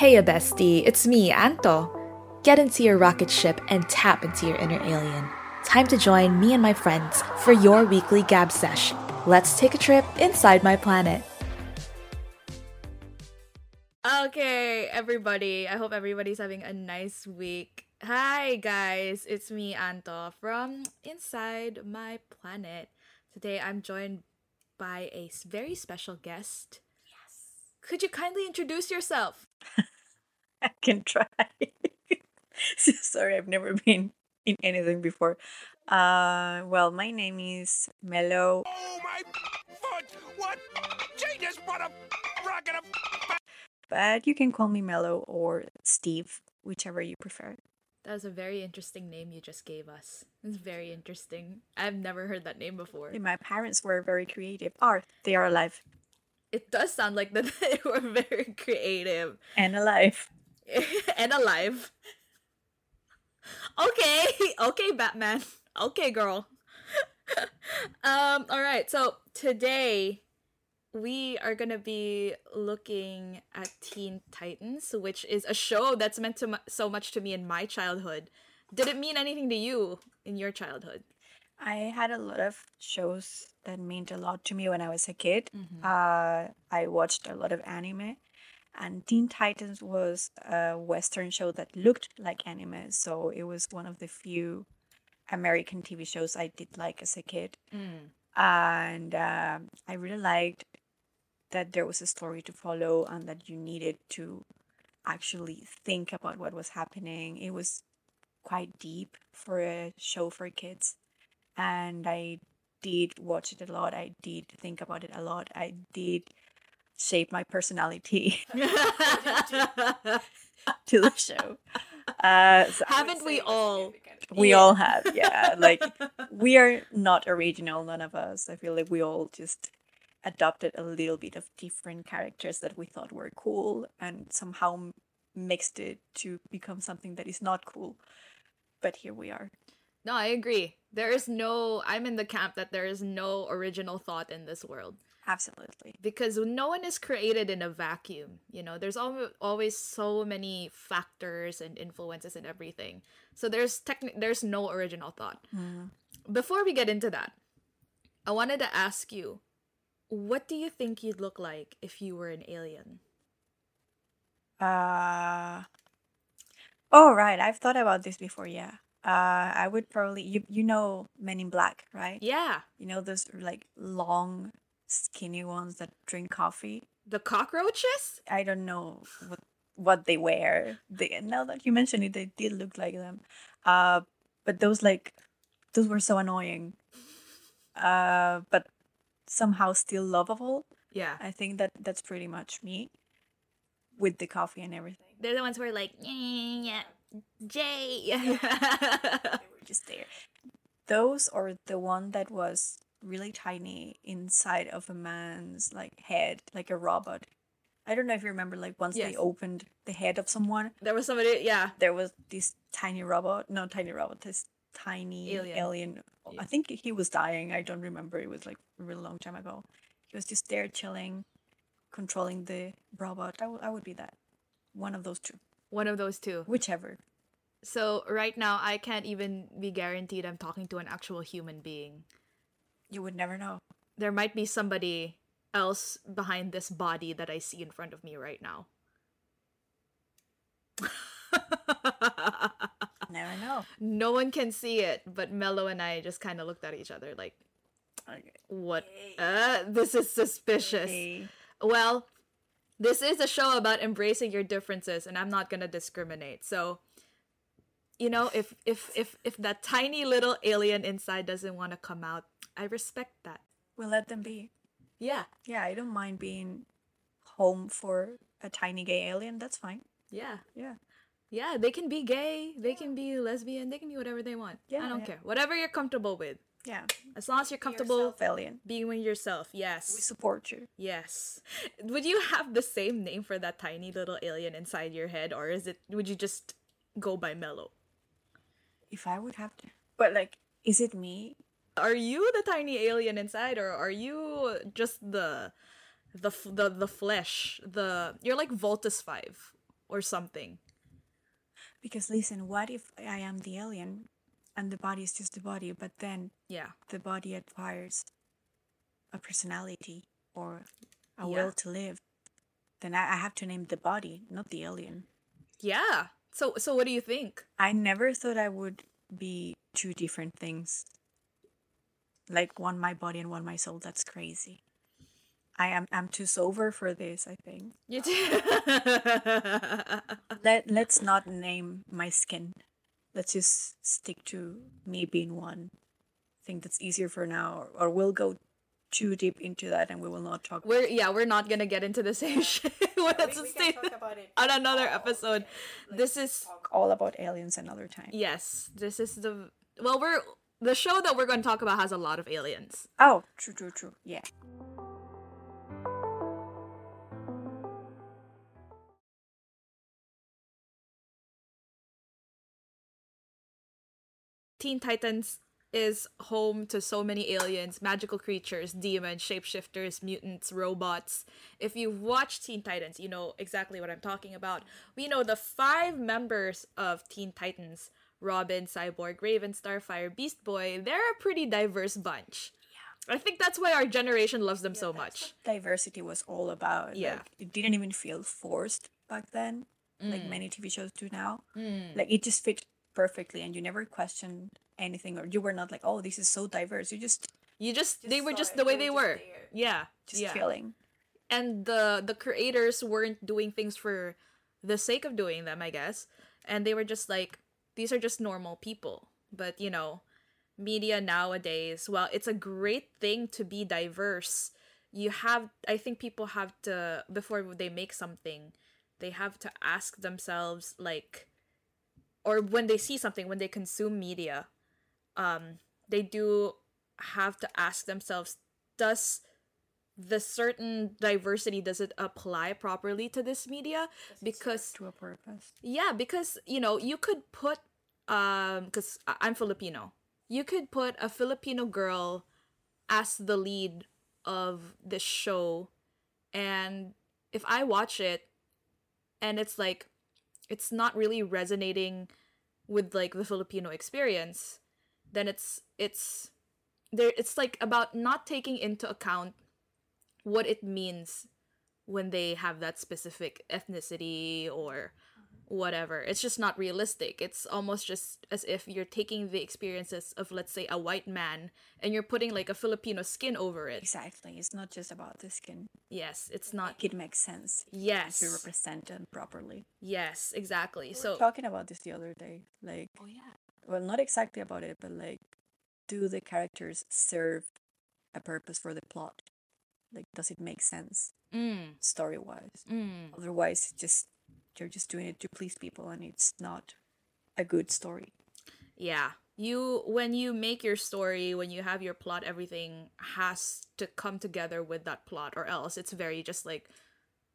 Hey, a bestie, it's me, Anto. Get into your rocket ship and tap into your inner alien. Time to join me and my friends for your weekly gab sesh. Let's take a trip inside my planet. Okay, everybody. I hope everybody's having a nice week. Hi, guys. It's me, Anto, from Inside My Planet. Today, I'm joined by a very special guest. Yes. Could you kindly introduce yourself? I can try. Sorry, I've never been in anything before. Uh, well, my name is Melo, Oh my foot! What? Genius! What a rocket! A but you can call me Melo or Steve, whichever you prefer. That was a very interesting name you just gave us. It's very interesting. I've never heard that name before. My parents were very creative. Are they are alive It does sound like that they were very creative and alive? and alive. Okay, okay, Batman. Okay, girl. um, all right. So today we are gonna be looking at Teen Titans, which is a show that's meant to mu- so much to me in my childhood. Did it mean anything to you in your childhood? I had a lot of shows that meant a lot to me when I was a kid. Mhm. Uh, I watched a lot of anime, and Teen Titans was a Western show that looked like anime, so it was one of the few American TV shows I did like as a kid. Mm. And um, I really liked that there was a story to follow and that you needed to actually think about what was happening. It was quite deep for a show for kids. And I did watch it a lot. I did think about it a lot. I did shape my personality to the show. Uh, so Haven't we all? We Yeah. all have, yeah. Like we are not original, none of us. I feel like we all just adopted a little bit of different characters that we thought were cool and somehow mixed it to become something that is not cool. But here we are. No, I agree. There is no. I'm in the camp that there is no original thought in this world Absolutely. because no one is created in a vacuum. You know, there's al- always so many factors and influences and everything. So there's techni- there's no original thought. Mm. Before we get into that, I wanted to ask you, what do you think you'd look like if you were an alien? Uh oh right, I've thought about this before, yeah. Uh I would probably you you know Men in Black, right? Yeah, You know those like long skinny ones that drink coffee? the cockroaches. I don't know what what they wear. They now that you mention it, they did look like them. Uh, but those like those were so annoying. Uh, but somehow still lovable. Yeah, I think that that's pretty much me, with the coffee and everything. they're the ones who are like, yeah, Jay. They were just there. Those or the one that was really tiny inside of a man's like head, like a robot. I don't know if you remember, like once they opened the head of someone, there was somebody. Yeah, there was this tiny robot no tiny robot this tiny Alien. alien, Yeah. i think he was dying i don't remember it was like a really long time ago he was just there chilling controlling the robot I would- I would be that one of those two one of those two. whichever So right now, I can't even be guaranteed I'm talking to an actual human being. you would never know There might be somebody else behind this body that I see in front of me right now. never know no one can see it, but Melo and I just kind of looked at each other like, Okay. what? Uh, this is suspicious. Okay. Well, this is a show about embracing your differences, and I'm not gonna discriminate. So, you know, if if if if that tiny little alien inside doesn't want to come out, I respect that. we'll let them be Yeah, yeah i don't mind being home for a tiny gay alien that's fine yeah, yeah yeah. They can be gay, they can be lesbian, they can be whatever they want. yeah I don't yeah. care. Whatever you're comfortable with, yeah as long as you're comfortable yourself, alien being with yourself. Yes. We support you yes. Would you have the same name for that tiny little alien inside your head, or is it? Would you just go by Melo? if i would have to but like is it me are you the tiny alien inside or are you just the the the, the flesh the you're like Voltes V or something. Because listen, what if I am the alien and the body is just the body, but then Yeah. the body acquires a personality or a Yeah. will to live? Then I, I have to name the body, not the alien. Yeah. So so what do you think? I never thought I would be two different things. Like one my body and one my soul. That's crazy. I am I'm too sober for this, I think. You do. Let let's not name my skin. Let's just stick to me being one. I think that's easier for now, or, or we'll go too deep into that and we will not talk we're yeah, we're not gonna get into the same shit. Let's stay about it on another episode. This is talk all about aliens another time. yes, this is the well, we're the show that we're going to talk about has a lot of aliens. Oh, true, true, true. Yeah. Teen Titans is home to so many aliens, magical creatures, demons, shapeshifters, mutants, robots. If you've watched Teen Titans, you know exactly what I'm talking about. We know the five members of Teen Titans Robin, Cyborg, Raven, Starfire, Beast Boy they're a pretty diverse bunch. Yeah. I think that's why our generation loves them so much. Diversity was all about. Yeah. Like, it didn't even feel forced back then, like mm. many TV shows do now. Mm. Like it just fit perfectly, and you never questioned anything, or you were not like, "Oh, this is so diverse." You just You just, they were just it, the way they they were were. Yeah. just yeah. feeling. and the the creators weren't doing things for the sake of doing them i guess and they were just like these are just normal people but you know media nowadays well it's a great thing to be diverse you have i think people have to before they make something they have to ask themselves like or when they see something when they consume media um they do have to ask themselves does the certain diversity does it apply properly to this media because to a purpose. yeah because you know you could put um because i'm filipino you could put a filipino girl as the lead of this show and if i watch it and it's like it's not really resonating with like the filipino experience then it's it's there it's like about not taking into account what it means when they have that specific ethnicity or whatever. It's just not realistic. It's almost just as if you're taking the experiences of let's say a white man and you're putting like a Filipino skin over it. Exactly. It's not just about the skin. Yes, it's not It makes sense Yes. to represent them properly. Yes, exactly. We were So talking about this the other day. Like, Oh yeah. well, not exactly about it, but like, do the characters serve a purpose for the plot? Like, does it make sense Mm. story wise? Mm. Otherwise, it's just you're just doing it to please people, and it's not a good story. Yeah. You when you make your story, when you have your plot, everything has to come together with that plot or else it's very just like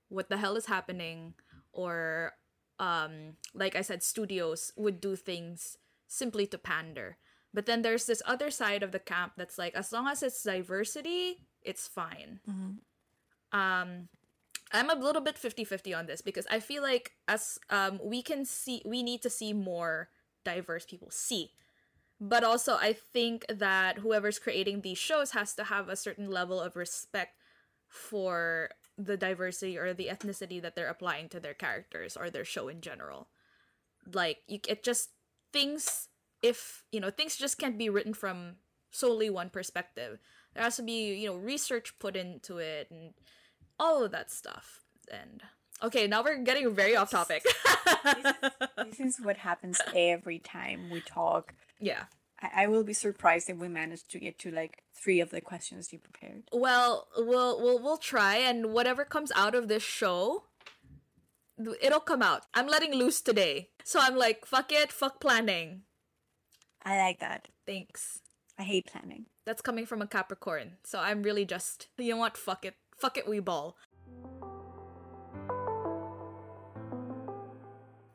what the hell is happening or um like I said studios would do things simply to pander. But then there's this other side of the camp that's like as long as it's diversity, it's fine. Um I'm a little bit 50-50 on this because I feel like as um we can see we need to see more diverse people see. But also I think that whoever's creating these shows has to have a certain level of respect for the diversity or the ethnicity that they're applying to their characters or their show in general. Like you it just things if you know things just can't be written from solely one perspective. There has to be, you know, research put into it and all of that stuff. And okay, now we're getting very off topic. this is what happens every time we talk. yeah. I, I will be surprised if we manage to get to like three of the questions you prepared. Well, we'll we'll we'll try and whatever comes out of this show it'll come out. I'm letting loose today. So I'm like, fuck it, fuck planning. I like that. Thanks. I hate planning. That's coming from a Capricorn. So I'm really just, you know what? Fuck it. Fuck it, we ball.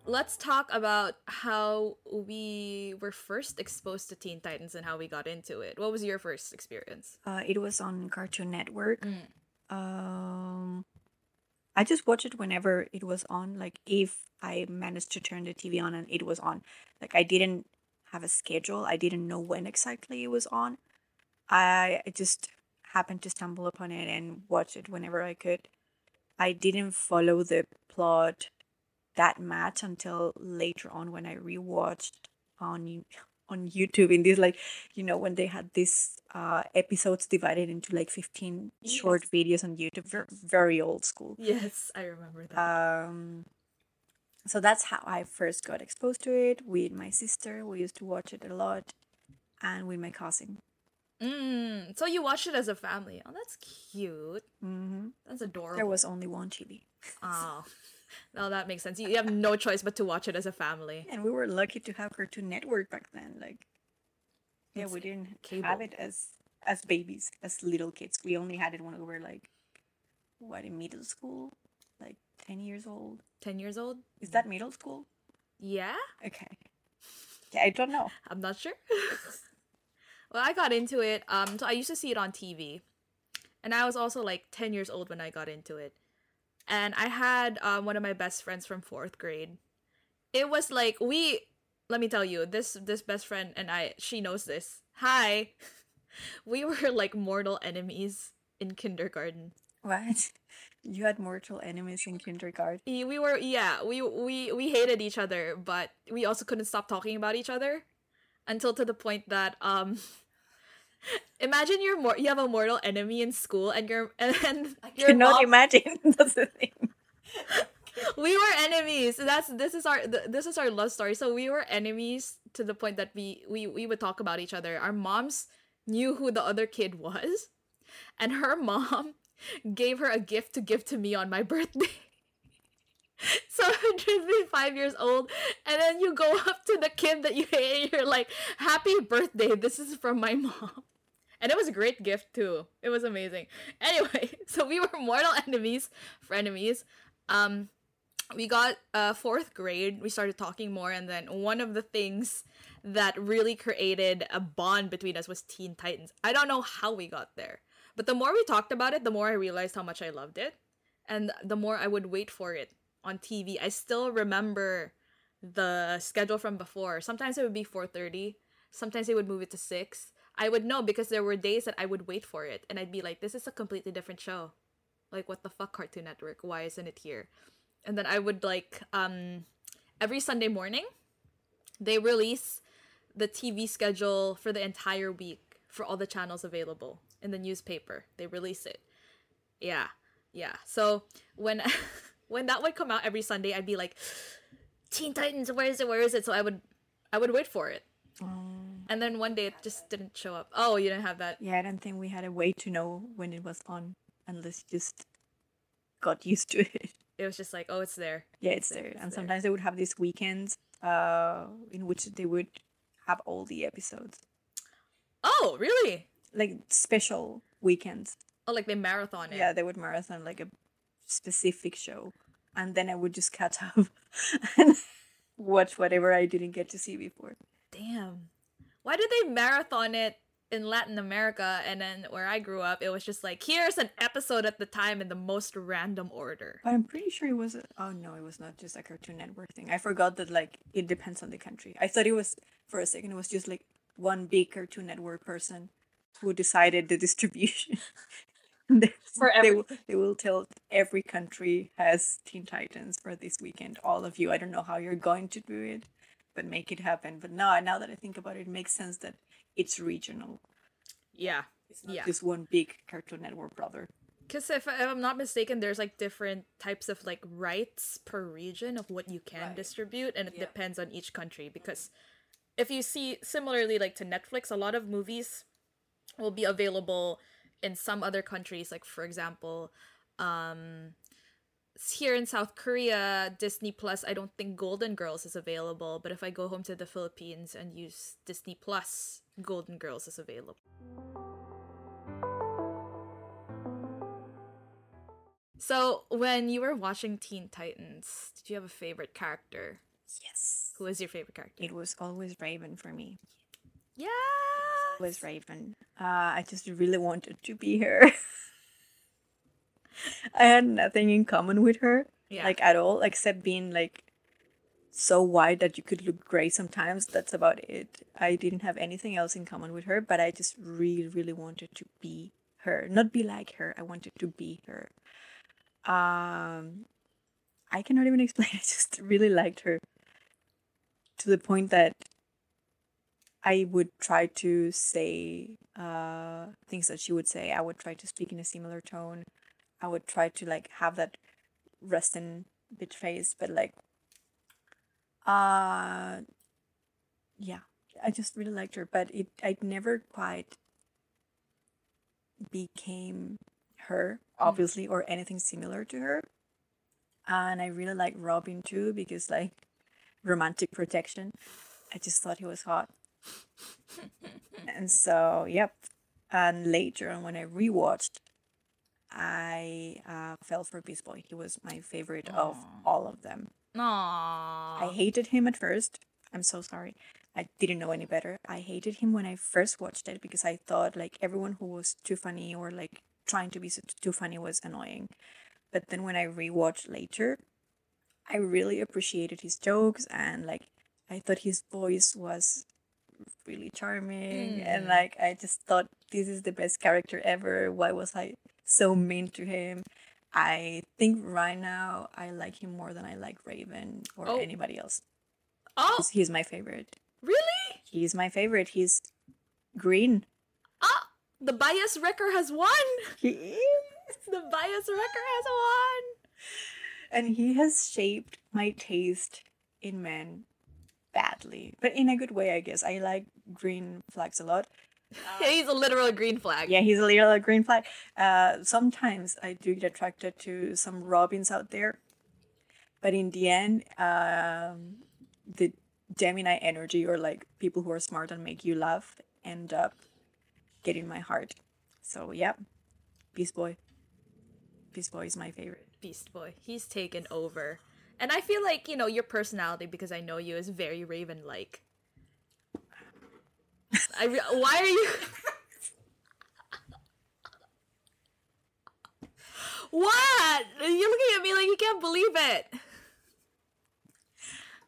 Let's talk about how we were first exposed to Teen Titans and how we got into it. What was your first experience? Uh, it was on Cartoon Network. Mm. Um, I just watched it whenever it was on. Like if I managed to turn the TV on and it was on. Like I didn't have a schedule. I didn't know when exactly it was on. I, I just happened to stumble upon it and watch it whenever I could. I didn't follow the plot that much until later on when I rewatched on on YouTube in this like you know when they had these uh episodes divided into like 15 short videos on YouTube very, very old school Yes, I remember that. um so that's how I first got exposed to it with my sister we used to watch it a lot and with my cousin mm, so you watched it as a family. Oh, that's cute. hmm That's adorable. there was only one TV. Oh, no, that makes sense. You, you have no choice but to watch it as a family. and we were lucky to have Cartoon Network back then like yeah It's we didn't have it as as babies as little kids we only had it when we were like what in middle school like 10 years old Ten years old? is that middle school Yeah, okay yeah i don't know I'm not sure. well, I got into it. Um, so I used to see it on TV, and I was also like ten years old when I got into it. And I had um, one of my best friends from fourth grade. It was like we. Let me tell you, this this best friend and I. She knows this. Hi, we were like mortal enemies in kindergarten. what you had mortal enemies in kindergarten we were yeah we we we hated each other but we also couldn't stop talking about each other until to the point that um imagine you're more you have a mortal enemy in school and you're and your cannot mom, imagine. That's the thing. We were enemies. That's this is our th- this is our love story. So we were enemies to the point that we we we would talk about each other. Our moms knew who the other kid was and her mom gave her a gift to give to me on my birthday so I'm just be five years old, and then you go up to the kid that you hate, and you're like, "Happy birthday! This is from my mom." And it was a great gift too. It was amazing. Anyway, so we were mortal enemies, frenemies. Um, we got uh fourth grade. We started talking more, and then one of the things that really created a bond between us was Teen Titans. I don't know how we got there, but the more we talked about it, the more I realized how much I loved it, and the more I would wait for it on TV. I still remember the schedule from before. Sometimes it would be 4:30. Sometimes they would move it to 6. I would know because there were days that I would wait for it and I'd be like this is a completely different show. Like what the fuck Cartoon Network? Why isn't it here? And then I would like um every Sunday morning they release the TV schedule for the entire week for all the channels available in the newspaper. They release it. Yeah. Yeah. So when when that would come out every Sunday, I'd be like, Teen Titans, where is it? Where is it? So I would I would wait for it. And then one day it just didn't show up. Oh, you didn't have that. yeah i don't think we had a way to know when it was on unless you just got used to it It was just like, oh, it's there. yeah it's there, there it's and there. sometimes they would have these weekends uh in which they would have all the episodes Oh, really? like special weekends Oh, like they marathon it. yeah they would marathon like a specific show and then i would just catch up and watch whatever i didn't get to see before Damn. Why did they marathon it in Latin America and then where I grew up, it was just like, here's an episode at the time in the most random order. but i'm pretty sure it was a, oh no it was not just a cartoon network thing i forgot that like it depends on the country i thought it was for a second it was just like one big cartoon network person who decided the distribution They- they, will- they will tell every country has teen titans for this weekend all of you i don't know how you're going to do it but make it happen but now now that i think about it it makes sense that it's regional Yeah. it's not Yeah. just one big cartoon network brother Because if, if I'm not mistaken, there's like different types of like rights per region of what you can Right. distribute, and it Yeah. depends on each country. Because if you see similarly like to Netflix, a lot of movies will be available in some other countries. Like for example, um, here in South Korea, Disney Plus. I don't think Golden Girls is available, but if I go home to the Philippines and use Disney Plus, Golden Girls is available. So, when you were watching Teen Titans, did you have a favorite character? yes Who was your favorite character? it was always raven for me Yeah. Was Raven. Uh, I just really wanted to be her. I had nothing in common with her, Yeah. like at all, except being like so white that you could look gray sometimes. That's about it. I didn't have anything else in common with her, but I just really, really wanted to be her. Not be like her. I wanted to be her. Um I cannot even explain. I just really liked her to the point that I would try to say uh, things that she would say. I would try to speak in a similar tone. I would try to like have that resting bitch face, but like, uh, yeah, I just really liked her, but it I never quite became her, obviously, or anything similar to her. And I really like Robin too because like romantic protection. I just thought he was hot. And so, yep. And later on, when I rewatched, I uh, fell for Beast Boy. He was my favorite of all of them. Aww. I hated him at first. I'm so sorry. I didn't know any better. I hated him when I first watched it because I thought like everyone who was too funny or like trying to be too funny was annoying. But then when I rewatched later, I really appreciated his jokes and like I thought his voice was really charming and Mm. like I just thought this is the best character ever. Why was I so mean to him? I think right now I like him more than I like Raven or Oh. anybody else. Oh, He's, he's my favorite. really? He's my favorite. He's green. Ah, the bias wrecker has won. He is. The bias wrecker has won. And he has shaped my taste in men badly, but in a good way, I guess. I like green flags a lot. He's a literal green flag. Yeah, he's a literal green flag. Uh, sometimes I do get attracted to some Robins out there, but in the end, um, the Gemini energy or like people who are smart and make you laugh end up getting my heart. So yeah, Beast Boy. Beast Boy is my favorite. Beast Boy. He's taken over. And I feel like, you know, your personality, because I know you, is very Raven like. I re- why are you. what? You're looking at me like you can't believe it.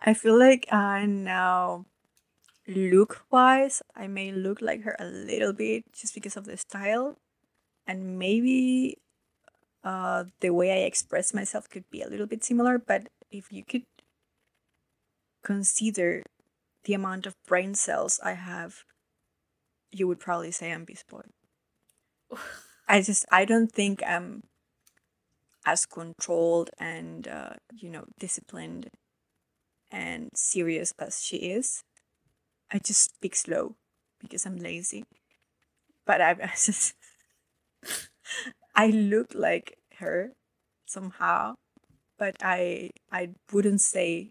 I feel like uh, now, look wise, I may look like her a little bit just because of the style, and maybe uh, the way I express myself could be a little bit similar. But if you could consider the amount of brain cells I have, you would probably say I'm Boy. I just I don't think I'm as controlled and uh, you know disciplined and serious as she is. I just speak slow because I'm lazy. But I, I just I look like her somehow, but I I wouldn't say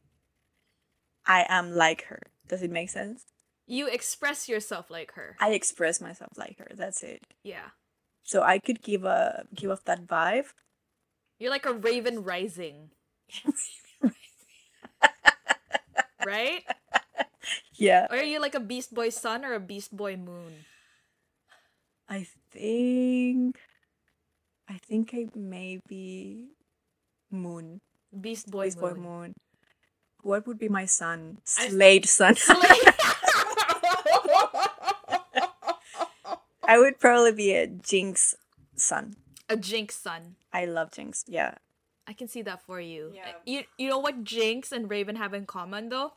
I am like her. Does it make sense? You express yourself like her. I express myself like her. That's it. Yeah. So I could give a give off that vibe. You're like a Raven rising, right? yeah. Or are you like a Beast Boy sun or a Beast Boy moon? I think I think I maybe Moon. Beast Boy Beast Boy moon. Moon. What would be my son? Slade son. I would probably be a Jinx son. a Jinx son. I love Jinx. Yeah. I can see that for you. Yeah. You you know what Jinx and Raven have in common though?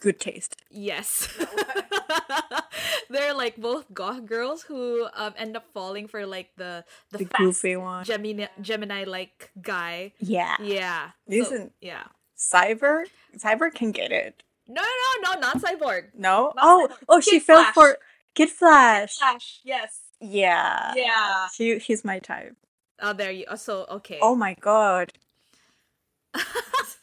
Good taste. Yes. They're like both goth girls who um end up falling for like the the, The fast goofy one. Gemini Gemini like guy. Yeah. Yeah. So- Listen. yeah. Cyber? Cyber can get it. No, no, no, not Cyborg. No? Not oh, Cyber. oh, she Kid fell for Kid Flash. Flash. Yes. Yeah. Yeah. He, he's my type. Oh, there you. Oh, so okay. Oh my god.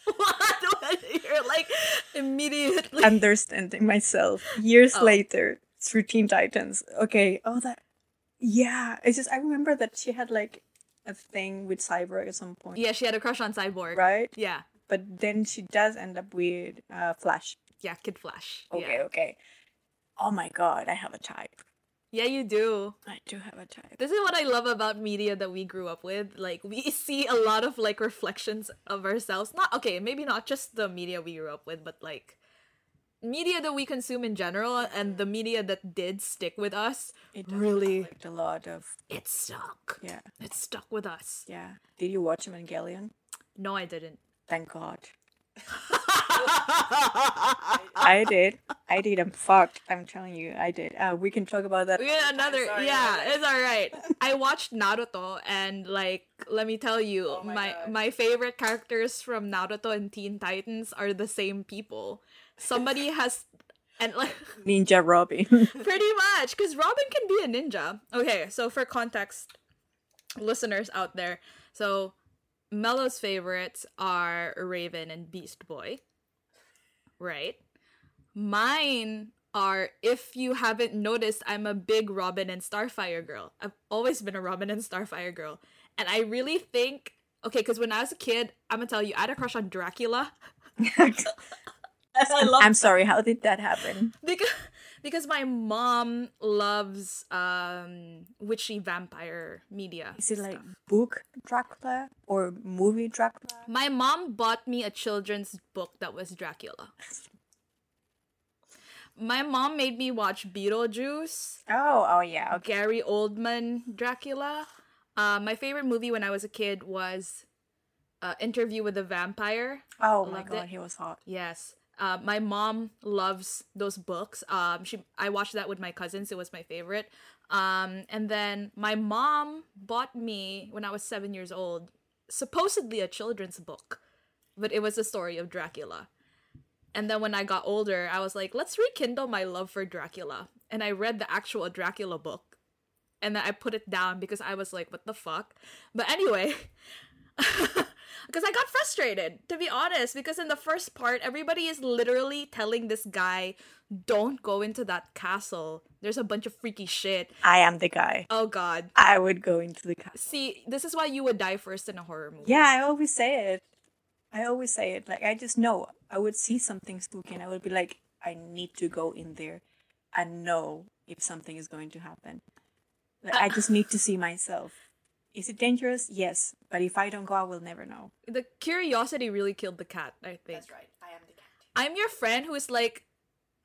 what? You're like immediately. understanding myself years Oh. later through Teen Titans. Okay, oh that, yeah. It's just I remember that she had like a thing with Cyborg at some point, yeah, she had a crush on Cyborg. right? Yeah. But then she does end up with uh, Flash. Yeah, Kid Flash. Okay, Yeah. okay. Oh my god, I have a type. Yeah, you do. I do have a type. This is what I love about media that we grew up with. Like we see a lot of like reflections of ourselves. Not okay, maybe not just the media we grew up with, but like media that we consume in general and the media that did stick with us. It really a lot of it stuck. yeah, It stuck with us. yeah. Did you watch Evangelion? No, I didn't. Thank God. I did. I did. I'm fucked. I'm telling you, I did. Uh, we can talk about that. We got another. Sorry yeah, about it's all right. I watched Naruto, and like, let me tell you, Oh my my God. my favorite characters from Naruto and Teen Titans are the same people. Somebody has, and like, Ninja Robin. pretty much, because Robin can be a ninja. Okay, so for context, listeners out there, so Melo's favorites are Raven and Beast Boy, right? Mine are, if you haven't noticed, I'm a big Robin and Starfire girl. I've always been a Robin and Starfire girl. And I really think, okay, because when I was a kid, I'm gonna tell you, I had a crush on Dracula. I'm sorry. How did that happen? because because my mom loves um witchy vampire media. Is it like stuff. book Dracula or movie Dracula? my mom bought me a children's book that was Dracula. My mom made me watch Beetlejuice, Oh, oh yeah. Okay. Gary Oldman Dracula. Uh, my favorite movie when I was a kid was uh, Interview with a Vampire. Oh my god, it. he was hot. Yes. Uh, my mom loves those books. Um, she I watched that with my cousins. It was my favorite. Um, and then my mom bought me when I was seven years old, supposedly a children's book, but it was the story of Dracula. And then when I got older, I was like, let's rekindle my love for Dracula. And I read the actual Dracula book. And then I put it down because I was like, what the fuck? But anyway, because I got frustrated, to be honest, because in the first part, everybody is literally telling this guy, don't go into that castle. There's a bunch of freaky shit. I am the guy. Oh god. I would go into the castle. See, this is why you would die first in a horror movie. Yeah, I always say it. I always say it. Like I just know I would see something spooky and I would be like, I need to go in there and know if something is going to happen. Like, I just need to see myself. Is it dangerous? Yes. But if I don't go, I will never know. The curiosity really killed the cat, I think. That's right. I am the cat. I'm your friend who is like,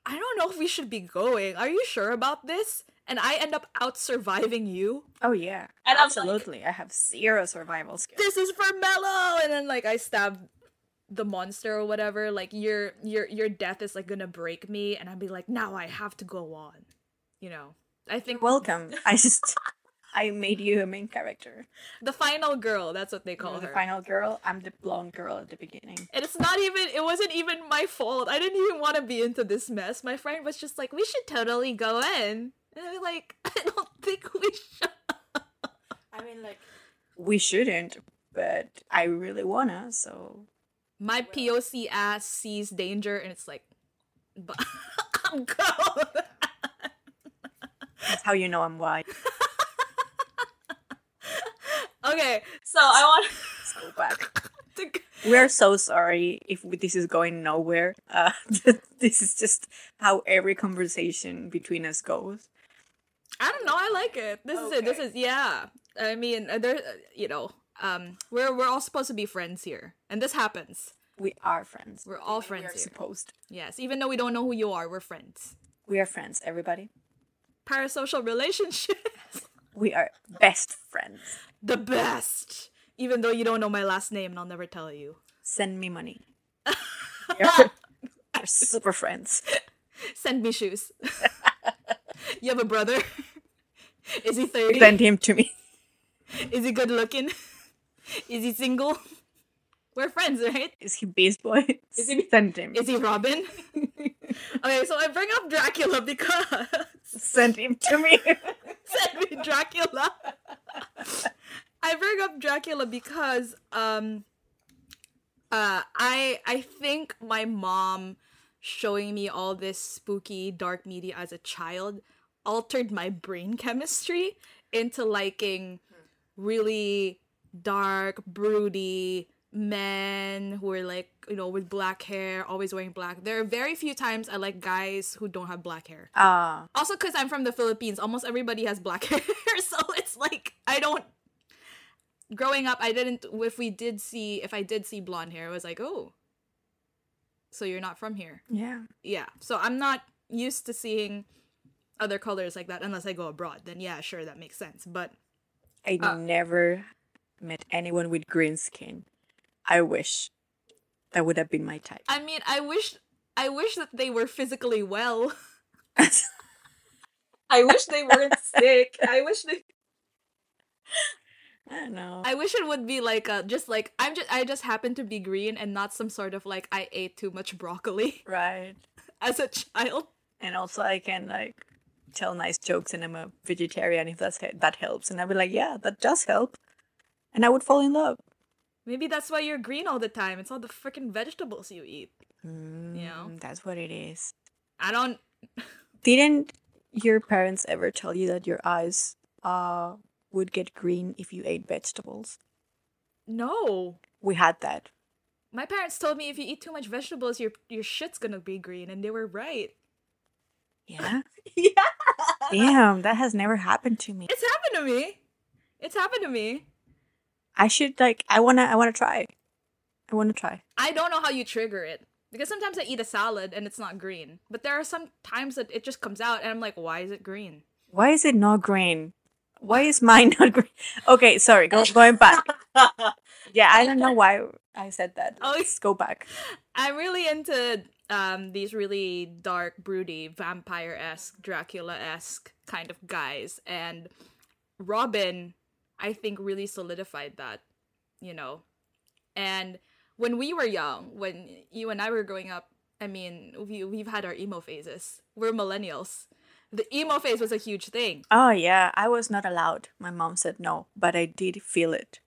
I don't know if we should be going. Are you sure about this? And I end up out surviving you. Oh yeah. And I'm like- Absolutely. I have zero survival skills. This is for Melo, and then like I stab the monster or whatever. Like your your your death is like gonna break me, and I'd be like, now I have to go on. You know. I think Welcome. I just I made you a main character. the final girl. That's what they call You're the final girl. I'm the blonde girl at the beginning. And it's not even, it wasn't even my fault. I didn't even want to be into this mess. My friend was just like, we should totally go in. And I'm like, I don't think we should. I mean, like, we shouldn't, but I really wanna. So My POC ass sees danger and it's like, but I'm going. that's how you know I'm white. okay, so I want Let's go back. We're so sorry if this is going nowhere. Uh, this is just how every conversation between us goes. I don't know. I like it. This is it. This is yeah. I mean, uh, there. uh, You know, um, we're we're all supposed to be friends here, and this happens. We are friends. We're all friends. We friends are supposed. Yes, even though we don't know who you are, we're friends. We are friends, everybody. Parasocial relationships, We are best friends. The best. Even though you don't know my last name, and I'll never tell you. Send me money. We're, we're super friends. Send me shoes. you have a brother. Is he thirty? Send him to me. Is he good looking? Is he single? We're friends, right? Is he Beast Boy? Is he- Send him. Is he Robin? okay, so I bring up Dracula because Send him to me. send me Dracula. I bring up Dracula because um uh I I think my mom showing me all this spooky dark media as a child altered my brain chemistry into liking really dark, broody, men who are like you know with black hair, always wearing black. There are very few times I like guys who don't have black hair. Ah, Also, because I'm from the Philippines, almost everybody has black hair, so it's like I don't. Growing up, I didn't. If we did see, if I did see blonde hair, I was like, oh, so you're not from here. yeah. Yeah. So I'm not used to seeing other colors like that unless I go abroad. Then yeah, sure, that makes sense. But I Uh, never met anyone with green skin. I wish that would have been my type. I mean, I wish, I wish that they were physically well. I wish they weren't sick. I wish they. I don't know. I wish it would be like a just like I'm just I just happen to be green and not some sort of like I ate too much broccoli right. as a child. And also, I can like tell nice jokes, and I'm a vegetarian. If that's that helps, and I'd be like, yeah, that does help, and I would fall in love. Maybe that's why you're green all the time. It's all the freaking vegetables you eat. Yeah. Mm, that's what it is. I don't. Didn't your parents ever tell you that your eyes uh would get green if you ate vegetables? No. We had that. My parents told me if you eat too much vegetables, your your shit's gonna be green, and they were right. Yeah. Yeah. Damn, that has never happened to me. It's happened to me. It's happened to me. I should like. I wanna. I wanna try. I wanna try. I don't know how you trigger it because sometimes I eat a salad and it's not green, but there are some times that it just comes out and I'm like, why is it green? Why is it not green? Why is mine not green? Okay, sorry. Go, going back. Yeah, I don't know why I said that. Oh, Let's go back. I'm really into um these really dark, broody, vampire esque, Dracula esque kind of guys, and Robin, I think, really solidified that, you know. And when we were young, when you and I were growing up, I mean, we we've had our emo phases. We're millennials. The emo phase was a huge thing. Oh yeah, I was not allowed. My mom said no, but I did feel it.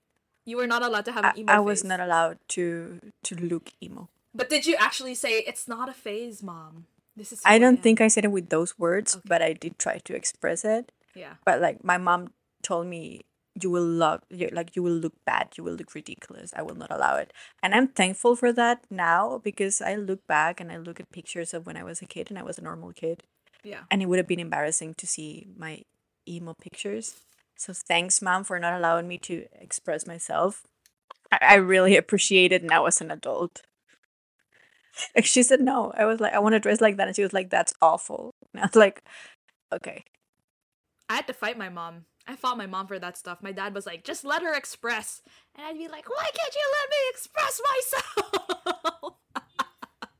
You were not allowed to have I, an emo I was not allowed to to look emo. But did you actually say it's not a phase, mom? This is. I don't am." think I said it with those words, Okay. but I did try to express it. Yeah. But like my mom told me, you will you, like you will look bad, you will look ridiculous. I will not allow it, and I'm thankful for that now because I look back and I look at pictures of when I was a kid and I was a normal kid, Yeah. and it would have been embarrassing to see my emo pictures. So thanks, mom, for not allowing me to express myself. I, I really appreciate it now as an adult. Like she said no. I was like, I want to dress like that, and she was like, that's awful. And I was like, okay. I had to fight my mom. I fought my mom for that stuff. My dad was like, just let her express. And I'd be like, why can't you let me express myself?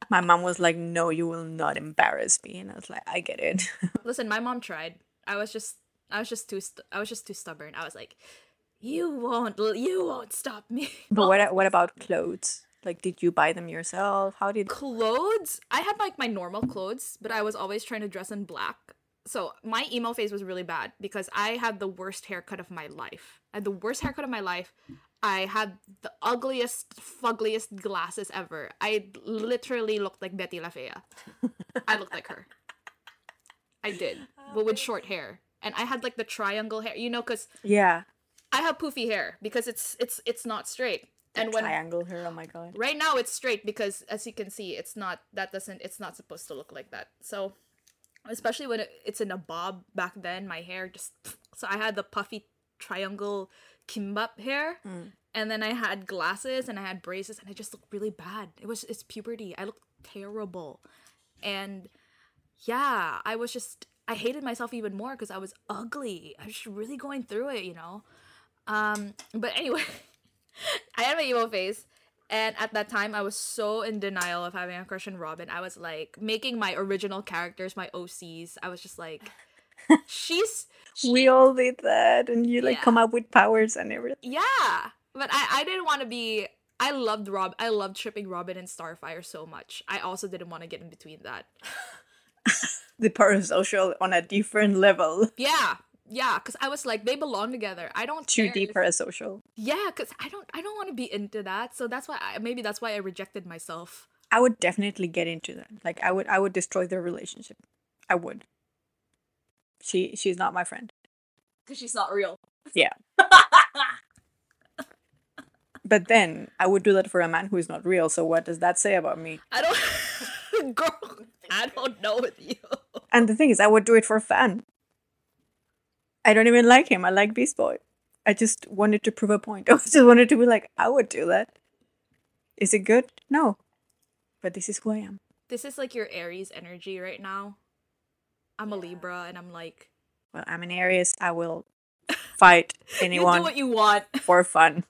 My mom was like, no, you will not embarrass me, and I was like, I get it. Listen, my mom tried. I was just, I was just too, st- I was just too stubborn. I was like, you won't, you won't stop me. but what what about clothes? Like, did you buy them yourself? How did? clothes i had like my normal clothes but i was always trying to dress in black so my emo phase was really bad because i had the worst haircut of my life i had the worst haircut of my life i had the ugliest fuggliest glasses ever. I literally looked like betty la fea. I looked like her. I did but with short hair. And i had like the triangle hair you know because Yeah, i have poofy hair because it's it's it's not straight. And when triangle here. Oh my god. right now it's straight because as you can see it's not that doesn't it's not supposed to look like that. So especially when it, it's in a bob back then my hair just so i had the puffy triangle kimbap hair and then i had glasses and i had braces and i just looked really bad. It was it's puberty. I looked terrible. And yeah i was just i hated myself even more because i was ugly. I was just really going through it you know? Um but anyway I had my emo phase, and at that time, I was so in denial of having a crush on Robin. I was like making my original characters my OCs. I was just like, she's We all did that, and you like Yeah. come up with powers and everything. yeah, but I I didn't want to be. I loved Rob. I loved tripping Robin and Starfire so much. I also didn't want to get in between that. The parasocial on a different level. Yeah, yeah, because I was like, they belong together. I don't Too deep parasocial. Yeah, because I don't. I don't want to be into that. So that's why. I, maybe that's why I rejected myself. I would definitely get into that. Like I would I would destroy their relationship. I would. She she's not my friend. Because she's not real. Yeah. But then I would do that for a man who is not real. So what does that say about me? I don't, girl. I don't know with you. And the thing is, I would do it for fun. I don't even like him. I like Beast Boy. I just wanted to prove a point. I just wanted to be like, I would do that. Is it good? No. But this is who I am. This is like your Aries energy right now. I'm a Libra, and I'm like, Well, I'm an Aries. I will fight you do anyone what you want. for fun,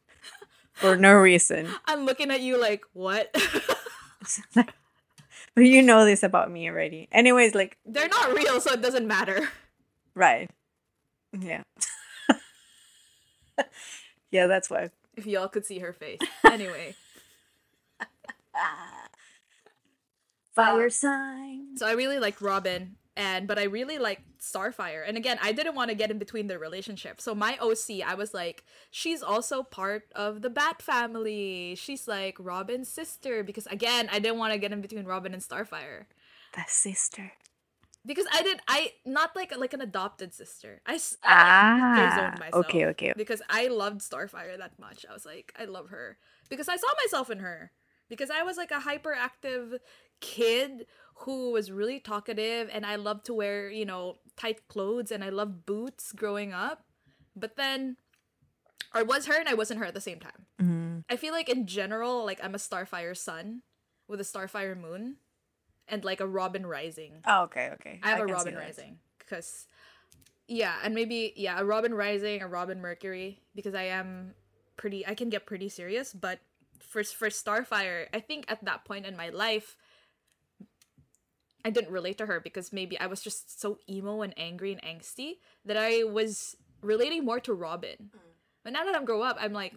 for no reason. I'm looking at you like, what? but you know this about me already. Anyways, like, They're not real, so it doesn't matter. right. Yeah. yeah, that's why. If y'all could see her face. Anyway, Fire sign. so I really like Robin, and but I really like Starfire. And again, I didn't want to get in between their relationship. So my OC, I was like, she's also part of the Bat family. She's like Robin's sister because again, I didn't want to get in between Robin and Starfire. The sister. because I did I not like like an adopted sister. I, s- I sister zoned Ah, myself okay, okay. because I loved Starfire that much. I was like, I love her because I saw myself in her because I was like a hyperactive kid who was really talkative and I loved to wear you know tight clothes and I loved boots growing up, but then I was her and I wasn't her at the same time. Mm. I feel like in general, like I'm a Starfire sun with a Starfire moon, and like a Robin rising. Oh, okay, okay. I have a Robin. Rising because, yeah, and maybe yeah, a Robin Rising, a Robin Mercury because I am pretty. I can get pretty serious, but for for Starfire, I think at that point in my life, I didn't relate to her because maybe I was just so emo and angry and angsty that I was relating more to Robin. But now that I'm grow up, I'm like,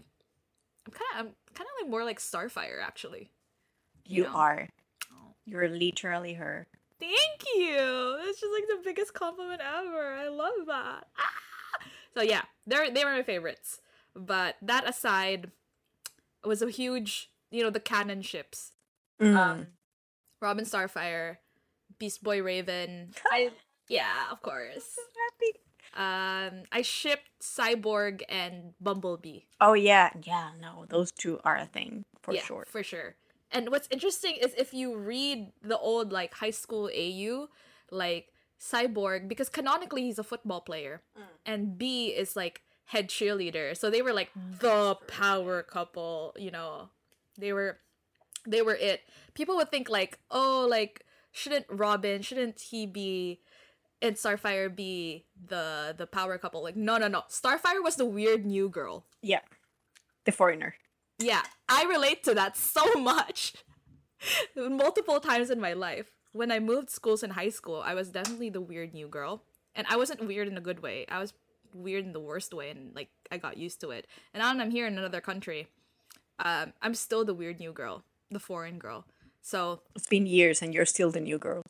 I'm kind of I'm kind of like more like Starfire actually. You know? are. Oh. You're literally her. Thank you. That's just like the biggest compliment ever. I love that. Ah! So yeah, they're they were my favorites. But that aside, it was a huge, you know, the canon ships. Mm. Um, Robin Starfire, Beast Boy Raven. I yeah, of course. happy. Um, I shipped Cyborg and Bumblebee. Oh yeah, yeah. No, those two are a thing for yeah, sure. For sure. And what's interesting is if you read the old like high school AU, like Cyborg, because canonically he's a football player, and B is like head cheerleader. So they were like the power couple, you know. They were they were it. People would think like, oh, like shouldn't Robin, shouldn't he be and Starfire be the the power couple? Like, no, no, no. Starfire was the weird new girl. Yeah, the foreigner. Yeah, I relate to that so much. Multiple times in my life. When I moved schools in high school, I was definitely the weird new girl. And I wasn't weird in a good way. I was weird in the worst way and like I got used to it. And now that I'm here in another country, um, I'm still the weird new girl, the foreign girl. So It's been years, and you're still the new girl.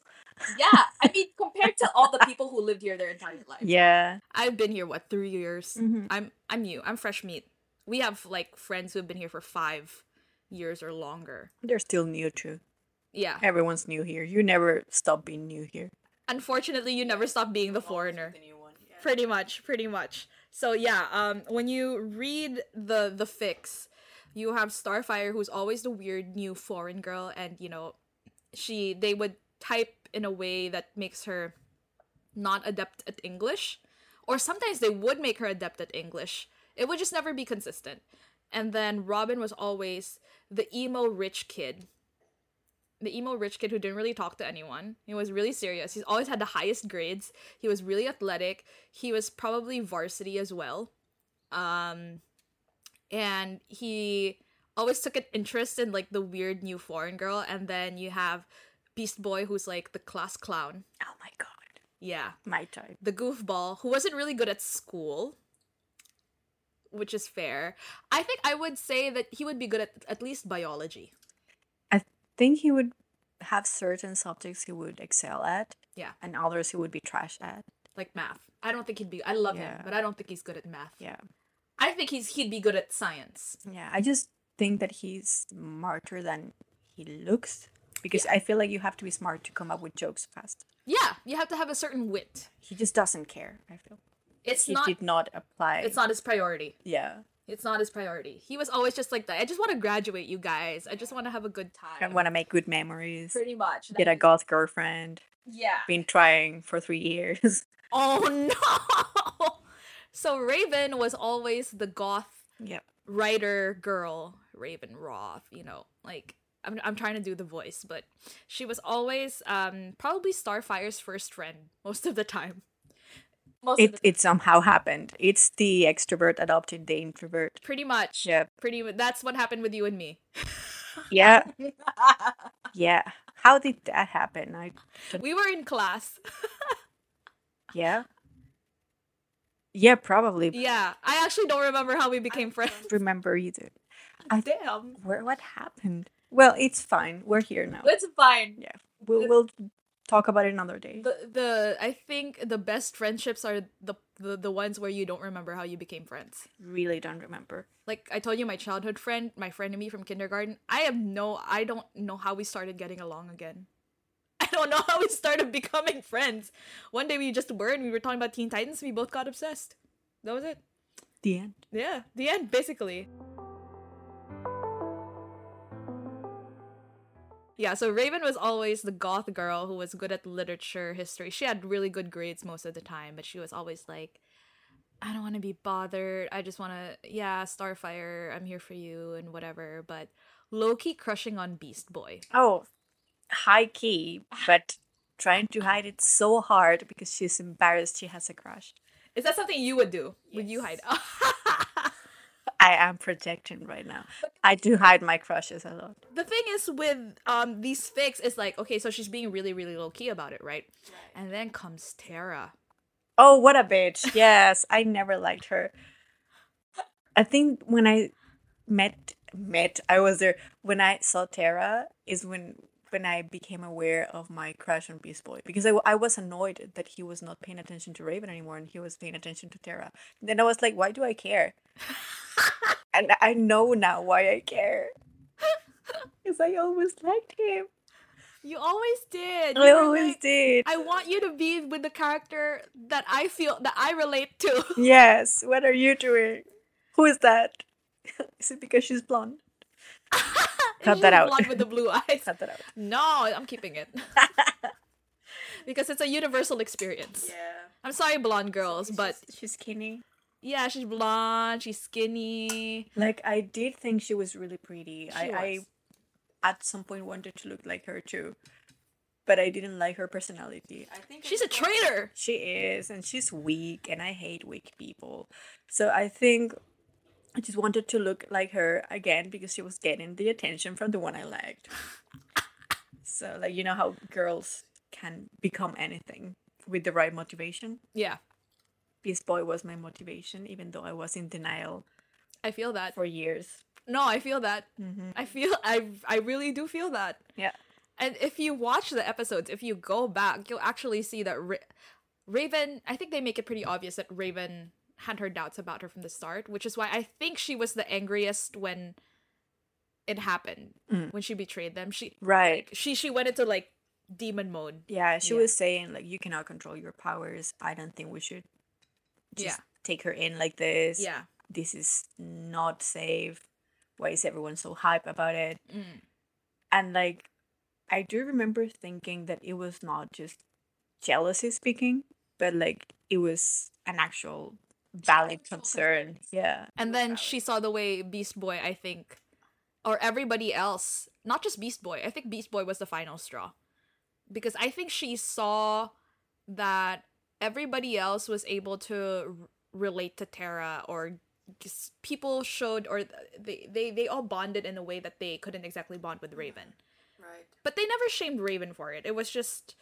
yeah, I mean compared to all the people who lived here their entire life. Yeah. I've been here what three years. Mhm. I'm I'm new. I'm fresh meat. We have like friends who have been here for five years or longer. They're still new too. Yeah. Everyone's new here. You never stop being new here. Unfortunately, you never stop being the foreigner. Pretty much, pretty much. So yeah, um, when you read the the fics, you have Starfire, who's always the weird new foreign girl, and you know, she they would type in a way that makes her not adept at English, or sometimes they would make her adept at English. It would just never be consistent. And then Robin was always the emo rich kid the emo rich kid who didn't really talk to anyone. He was really serious. He's always had the highest grades. He was really athletic. He was probably varsity as well. Um and he always took an interest in like the weird new foreign girl and then you have Beast Boy who's like the class clown. Oh my god. Yeah. My type. The goofball who wasn't really good at school. Which is fair. I think I would say that he would be good at at least biology. I think he would have certain subjects he would excel at. Yeah. And others he would be trash at. Like math. I don't think he'd be I love him, but I don't think he's good at math. Yeah. I think he's he'd be good at science. Yeah. I just think that he's smarter than he looks. Because I feel like you have to be smart to come up with jokes fast. Yeah, you have to have a certain wit. He just doesn't care, I feel. It's he not did not apply. it's not his priority. Yeah. It's not his priority. He was always just like that. I just want to graduate, you guys. I just want to have a good time. I want to make good memories. Pretty much. Get a goth girlfriend. yeah. Been trying for three years. Oh no. So Raven was always the goth yep. writer girl, Raven Roth, you know, like I'm I'm trying to do the voice, but she was always um probably Starfire's first friend most of the time. Most It it somehow happened. It's the extrovert adopted the introvert. pretty much. Yep. Pretty that's what happened with you and me. Yeah. Yeah. How did that happen? I we were in class. yeah. Yeah, probably. yeah, I actually don't remember how we became friends. Remember either. I Damn. where what happened? Well, it's fine. We're here now. It's fine. Yeah. We'll we'll talk about it another day. The the I think the best friendships are the, the the ones where you don't remember how you became friends. Really don't remember. Like I told you, my childhood friend, my friend and me from kindergarten. I have no, I don't know how we started getting along again. I don't know how we started becoming friends. One day we just were, and we were talking about Teen Titans. We both got obsessed. That was it. The end. Yeah, the end, basically. Yeah, so Raven was always the goth girl who was good at literature, history. She had really good grades most of the time, but she was always like, I don't want to be bothered. I just want to, yeah, Starfire, I'm here for you and whatever. But low key crushing on Beast Boy. Oh, high key, but trying to hide it so hard because she's embarrassed she has a crush. Is that something you would do? Would you hide? I am projecting right now. I do hide my crushes a lot. the thing is with um these fics is like okay so she's being really really low key about it right, and then comes terra Oh, what a bitch. Yes, I never liked her. I think when I met met I was there when I saw Terra is when when I became aware of my crush on Beast Boy because I, I was annoyed that he was not paying attention to Raven anymore and he was paying attention to Terra. then I was like, why do I care? and I know now why I care. Because I always liked him. you always did I You were always like, did. i want you to be with the character that i feel that i relate to Yes. What are you doing? Who is that? is it because she's blonde? Cut that out. blonde with the blue eyes Cut that out. no i'm keeping it because it's a universal experience Yeah. i'm sorry blonde girls but she's skinny. yeah she's blonde she's skinny Like I did think she was really pretty. I, She I was. at some point wanted to look like her too. But I didn't like her personality. I think she's a traitor she is and she's weak and I hate weak people. So I think I just wanted to look like her again because she was getting the attention from the one I liked. so like you know how girls can become anything with the right motivation. yeah Beast Boy was my motivation, even though I was in denial i feel that for years. No, I feel that. Mm-hmm. I feel I I really do feel that. Yeah. And if you watch the episodes, if you go back, you'll actually see that Ra- Raven. I think they make it pretty obvious that Raven had her doubts about her from the start, which is why I think she was the angriest when it happened Mm. when she betrayed them. She Right. she she went into like demon mode. Yeah, she Yeah. was saying like you cannot control your powers. I don't think we should just Yeah. take her in like this. Yeah. This is not safe. Why is everyone so hype about it? Mm. And like I do remember thinking that it was not just jealousy speaking, but like it was an actual valid concern. Yeah. And then she saw the way Beast Boy, I think, or everybody else, not just Beast Boy, I think Beast Boy was the final straw. Because I think she saw that everybody else was able to r- relate to Terra or just people showed or they, they they all bonded in a way that they couldn't exactly bond with Raven. Right. But they never shamed Raven for it. It was just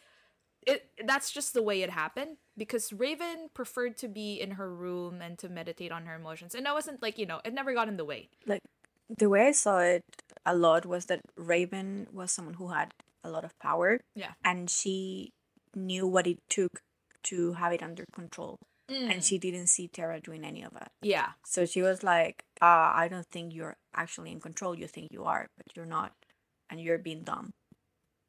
it that's just the way it happened because Raven preferred to be in her room and to meditate on her emotions. And that wasn't like, you know, it never got in the way. Like the way I saw it a lot was that Raven was someone who had a lot of power. Yeah. And she knew what it took to have it under control. Mm. And she didn't see Terra doing any of it. Yeah. So she was like, uh, I don't think you're actually in control. You think you are, but you're not. And you're being dumb.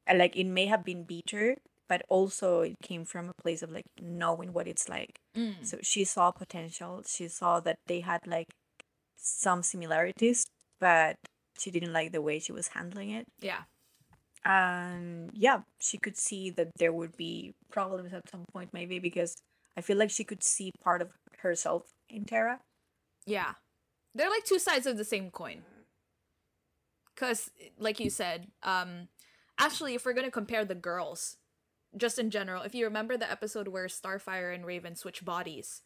And like it may have been bitter, but also it came from a place of like knowing what it's like. Mm. So she saw potential. She saw that they had like some similarities, but she didn't like the way she was handling it. Yeah. And yeah, she could see that there would be problems at some point, maybe because I feel like she could see part of herself in Terra. Yeah. They're like two sides of the same coin. Cuz like you said, um actually if we're going to compare the girls just in general, if you remember the episode where Starfire and Raven switch bodies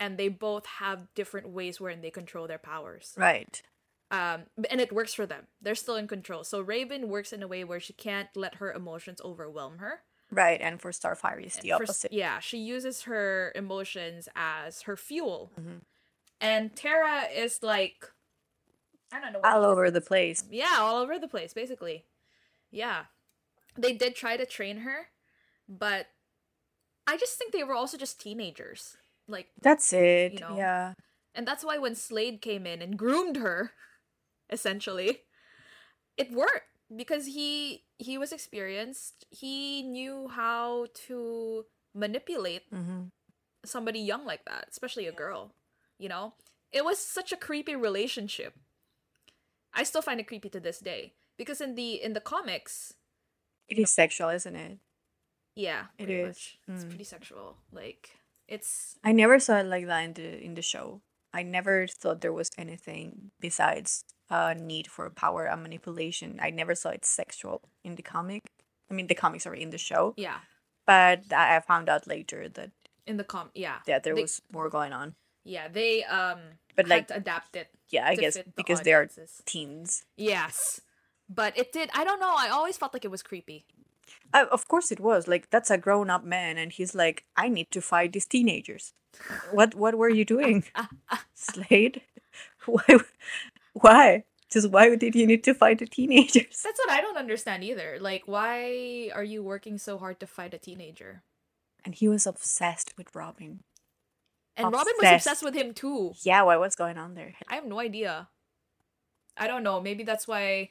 and they both have different ways wherein they control their powers. Right. Um and it works for them. They're still in control. So Raven works in a way where she can't let her emotions overwhelm her. Right. And for Starfire, it's the for- opposite. yeah, she uses her emotions as her fuel. Mhm. And Tara is like I don't know what All over the place. Yeah, all over the place, basically. Yeah. They did try to train her, but I just think they were also just teenagers. Like That's it. You know. Yeah. and that's why when Slade came in and groomed her, essentially, it worked because he he was experienced. He knew how to manipulate hmm somebody young like that, especially a girl. You know, it was such a creepy relationship. I still find it creepy to this day because in the in the comics, It is sexual, isn't it? yeah, it is. It's Mm. pretty sexual. Like it's I never saw it like that in the in the show. I never thought there was anything besides a need for power and manipulation. I never saw it sexual in the comic. I mean, the comics are in the show, yeah but I found out later that in the com yeah yeah, there They- was more going on. yeah they um But, had like, to adapt it Yeah, I guess the because they are teens. yes, but it did. I don't know. I always felt like it was creepy. Uh, of course, it was like that's a grown up man, and he's like, I need to fight these teenagers. What what were you doing, Slade? Why? Why? Just why did you need to fight the teenagers? That's what I don't understand either. Like, why are you working so hard to fight a teenager? And he was obsessed with Robin. And Robin was Obsessed. obsessed with him too. Yeah, what what's going on there? I have no idea. I don't know. Maybe that's why.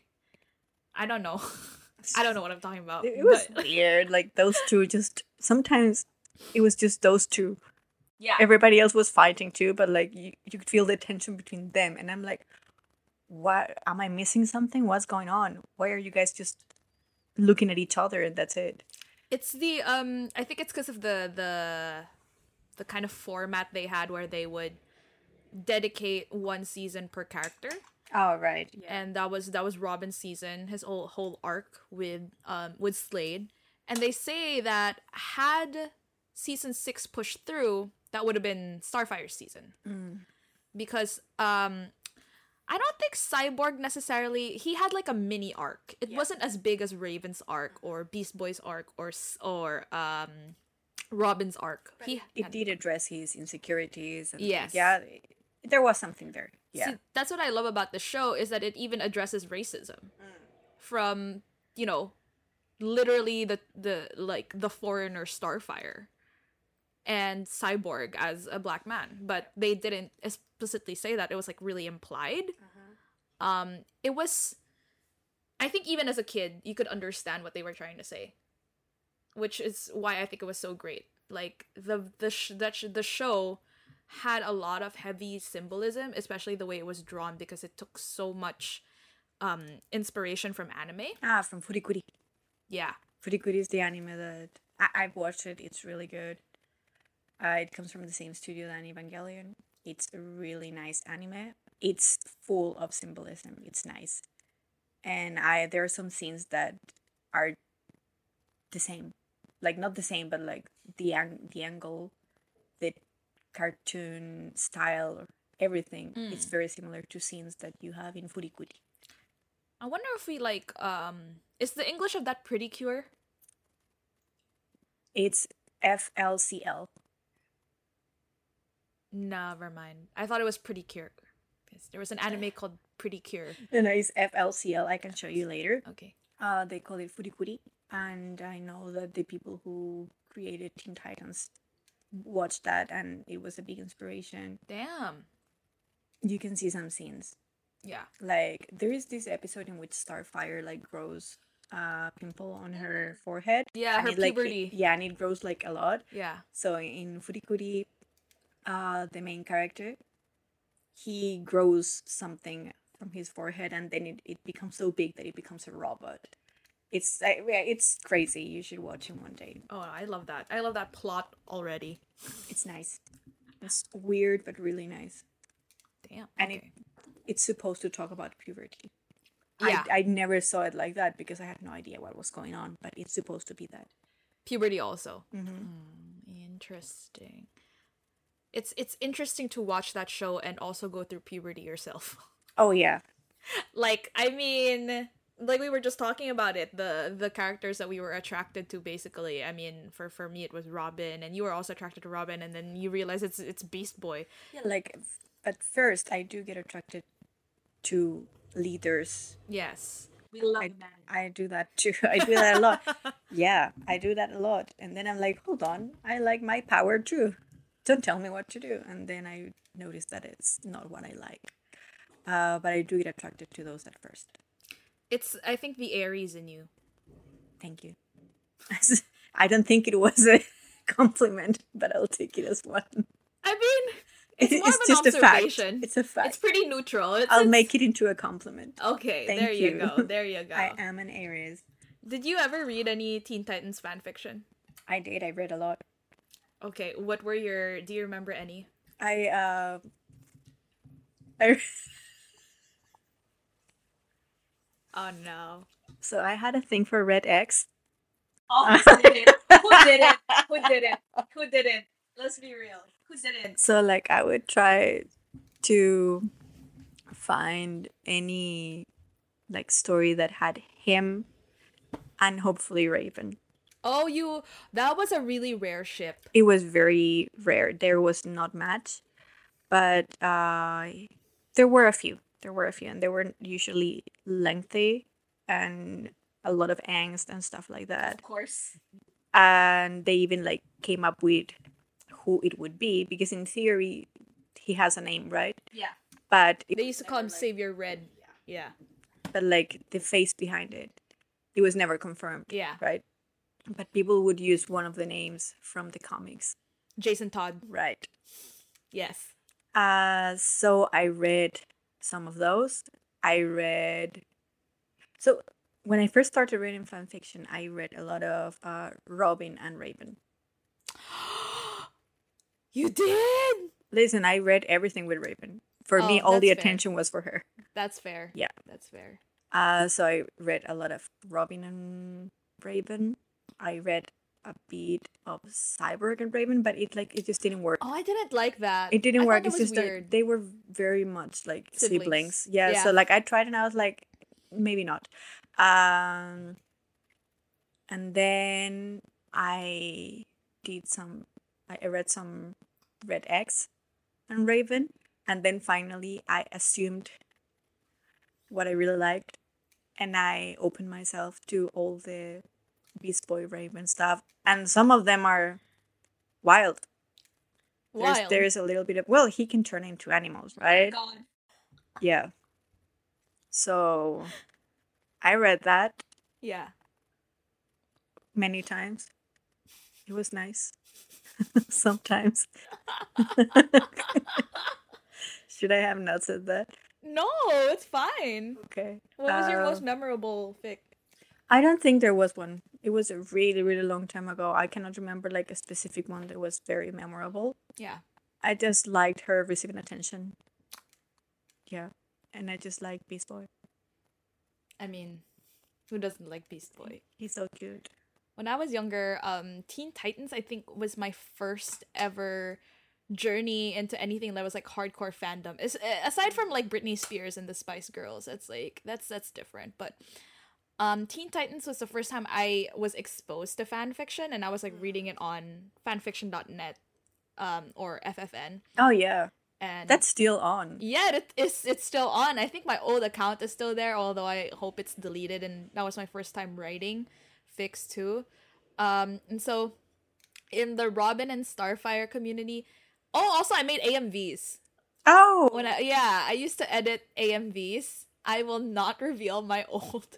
I don't know. I don't know what I'm talking about. It was but- weird. Like those two just sometimes it was just those two. yeah. Everybody else was fighting too, but like you, you could feel the tension between them. And I'm like, what am I missing something? What's going on? Why are you guys just looking at each other and that's it? It's the um. I think it's because of the the the kind of format they had where they would dedicate one season per character. Oh right. Yeah. and that was that was Robin's season, his whole whole arc with um with Slade. And they say that had season six pushed through, that would have been Starfire's season. Mm. Because um I don't think Cyborg necessarily he had like a mini arc. It wasn't as big as Raven's arc or Beast Boy's arc or or um Robin's arc. He It did address his insecurities. And Yes. Yeah, there was something there. Yeah. See, that's what I love about the show is that it even addresses racism from you know literally the the like the foreigner Starfire and Cyborg as a black man, but they didn't explicitly say that. It was like really implied. Um, it was. I think even as a kid, you could understand what they were trying to say, which is why I think it was so great. Like the the sh- that sh- the show had a lot of heavy symbolism, especially the way it was drawn because it took so much um inspiration from anime. ah, from Furikuri. Yeah. Furikuri is the anime that I- I've watched it. It's really good. Uh, it comes from the same studio than Evangelion. It's a really nice anime. It's full of symbolism. It's nice, and I there are some scenes that are the same, like not the same, but like the ang- the angle, cartoon style, everything. It's very similar to scenes that you have in Furikuri. I wonder if we like um is the English of that pretty cure? It's FLCL. Never mind. I thought it was pretty cure. There was an anime called Pretty Cure. And it's FLCL. I can show you later. Okay. Uh, they call it Furikuri, and I know that the people who created Teen Titans watched that, and it was a big inspiration. Damn. You can see some scenes. Yeah. Like there is this episode in which Starfire like grows a pimple on her forehead. Yeah, her it, like, it- puberty. yeah, and it grows like a lot. Yeah. So in Furikuri, uh, the main character, he grows something from his forehead and then it, it becomes so big that it becomes a robot. It's it's crazy. You should watch him one day. Oh, I love that. I love that plot already. It's nice. It's weird but really nice. Damn. And okay. it it's supposed to talk about puberty. Yeah. I, I never saw it like that because I had no idea what was going on, but it's supposed to be that. puberty also. Mm-hmm. Hmm, interesting. It's it's interesting to watch that show and also go through puberty yourself. Oh yeah. like I mean, like we were just talking about it, the the characters that we were attracted to basically. I mean, for for me it was Robin and you were also attracted to Robin and then you realize it's it's Beast Boy. Yeah, like at first I do get attracted to leaders. Yes. We love I, I do that too. I do that a lot. yeah, I do that a lot. And then I'm like, hold on, I like my power too. Don't tell me what to do. And then I notice that it's not what I like. Uh, but I do get attracted to those at first. It's I think the Aries in you. Thank you. I don't think it was a compliment, but I'll take it as one. I mean, it's, more of an just a fact. observation. It's a fact. It's pretty neutral. It's, I'll it's- make it into a compliment. Okay, Thank there you. you. go. There you go. I am an Aries. Did you ever read any Teen Titans fan fiction? I did. I read a lot. Okay, what were your? Do you remember any? I uh. I, Oh no. so I had a thing for Red X. Oh, who didn't? Who didn't? Who didn't? Who didn't? Let's be real. Who didn't? So like I would try to find any like story that had him and hopefully Raven. Oh, you. That was a really rare ship. It was very rare. There was not much, but uh, there were a few. There were a few, and they were usually lengthy and a lot of angst and stuff like that. Of course. and they even like came up with who it would be because in theory he has a name right Yeah. but They used to call him Savior Red. Yeah. but like the face behind it it was never confirmed Yeah. right but people would use one of the names from the comics Jason Todd. right Yes. uh so i read some of those i read so when i first started reading fan fiction i read a lot of uh robin and raven You did. listen i read everything with raven for me Oh, all the fair. attention was for her That's fair. Yeah. That's fair. Uh, so I read a lot of Robin and Raven. I read a bit of Cyborg and Raven, but it like it just didn't work. Oh, I didn't like that. it didn't I work. It's it was just weird. that they were very much like Siblings. siblings. Yeah, Yeah. So like I tried and I was like, maybe not. Um, and then I did some. I read some Red X and Raven, and then finally I assumed what I really liked, and I opened myself to all the Beast Boy Raven stuff, and some of them are wild. There's, Wild. there's a little bit of well, he can turn into animals, right? God. Yeah. So I read that Yeah. many times. It was nice. Sometimes. Should I have not said that? No, it's fine. Okay. What was your Uh, most memorable fic? I don't think there was one. It was a really, really long time ago. I cannot remember like a specific one that was very memorable. Yeah. I just liked her receiving attention. Yeah. And I just like Beast Boy. I mean, who doesn't like Beast Boy? He's so cute. When I was younger, um, Teen Titans I think was my first ever journey into anything that was like hardcore fandom. Is aside from like Britney Spears and the Spice Girls, it's like that's that's different. But um, Teen Titans was the first time I was exposed to fan fiction, and I was like reading it on fanfiction.net, um, or FFN, Oh yeah. and That's still on. yeah, it, it's it's still on. I think my old account is still there, although I hope it's deleted. And that was my first time writing fics too. Um, and so in the Robin and Starfire community, oh, also I made AMVs. Oh. When I yeah, I used to edit AMVs. I will not reveal my old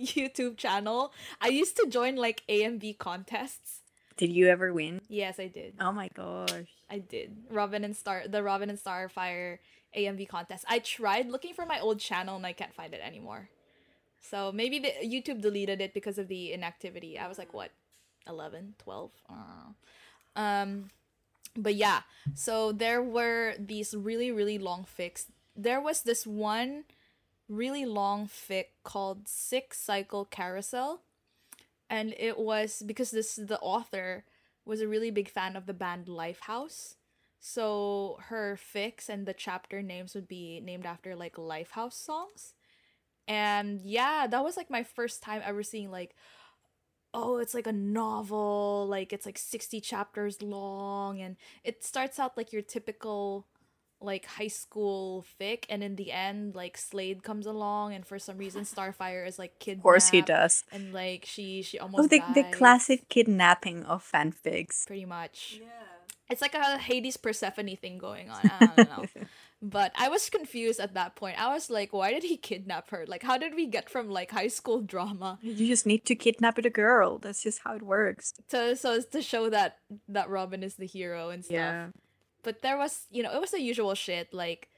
YouTube channel. I used to join like AMV contests. Did you ever win? Yes, I did. Oh my gosh. I did. Robin and Star the Robin and Starfire AMV contest. I tried looking for my old channel and I can't find it anymore. So maybe the YouTube deleted it because of the inactivity. I was like, what, 11, 12? I. Um, but yeah, so there were these really, really long fics. There was this one really long fic called Six Cycle Carousel. And it was because this the author was a really big fan of the band Lifehouse. So her fics and the chapter names would be named after like Lifehouse songs. And yeah, that was like my first time ever seeing like oh, it's like a novel, like it's like 60 chapters long and it starts out like your typical like high school fic and in the end like Slade comes along and for some reason Starfire is like kidnapped. Of course he does. And like she she oh, almost Oh, the, the classic kidnapping of fanfics. pretty much. Yeah. It's like a Hades Persephone thing going on. I don't know. but I was confused at that point. I was like, why did he kidnap her? Like, how did we get from like high school drama You just need to kidnap a girl. That's just how it works. to so as to show that that Robin is the hero and stuff? Yeah. But there was, you know, it was the usual shit like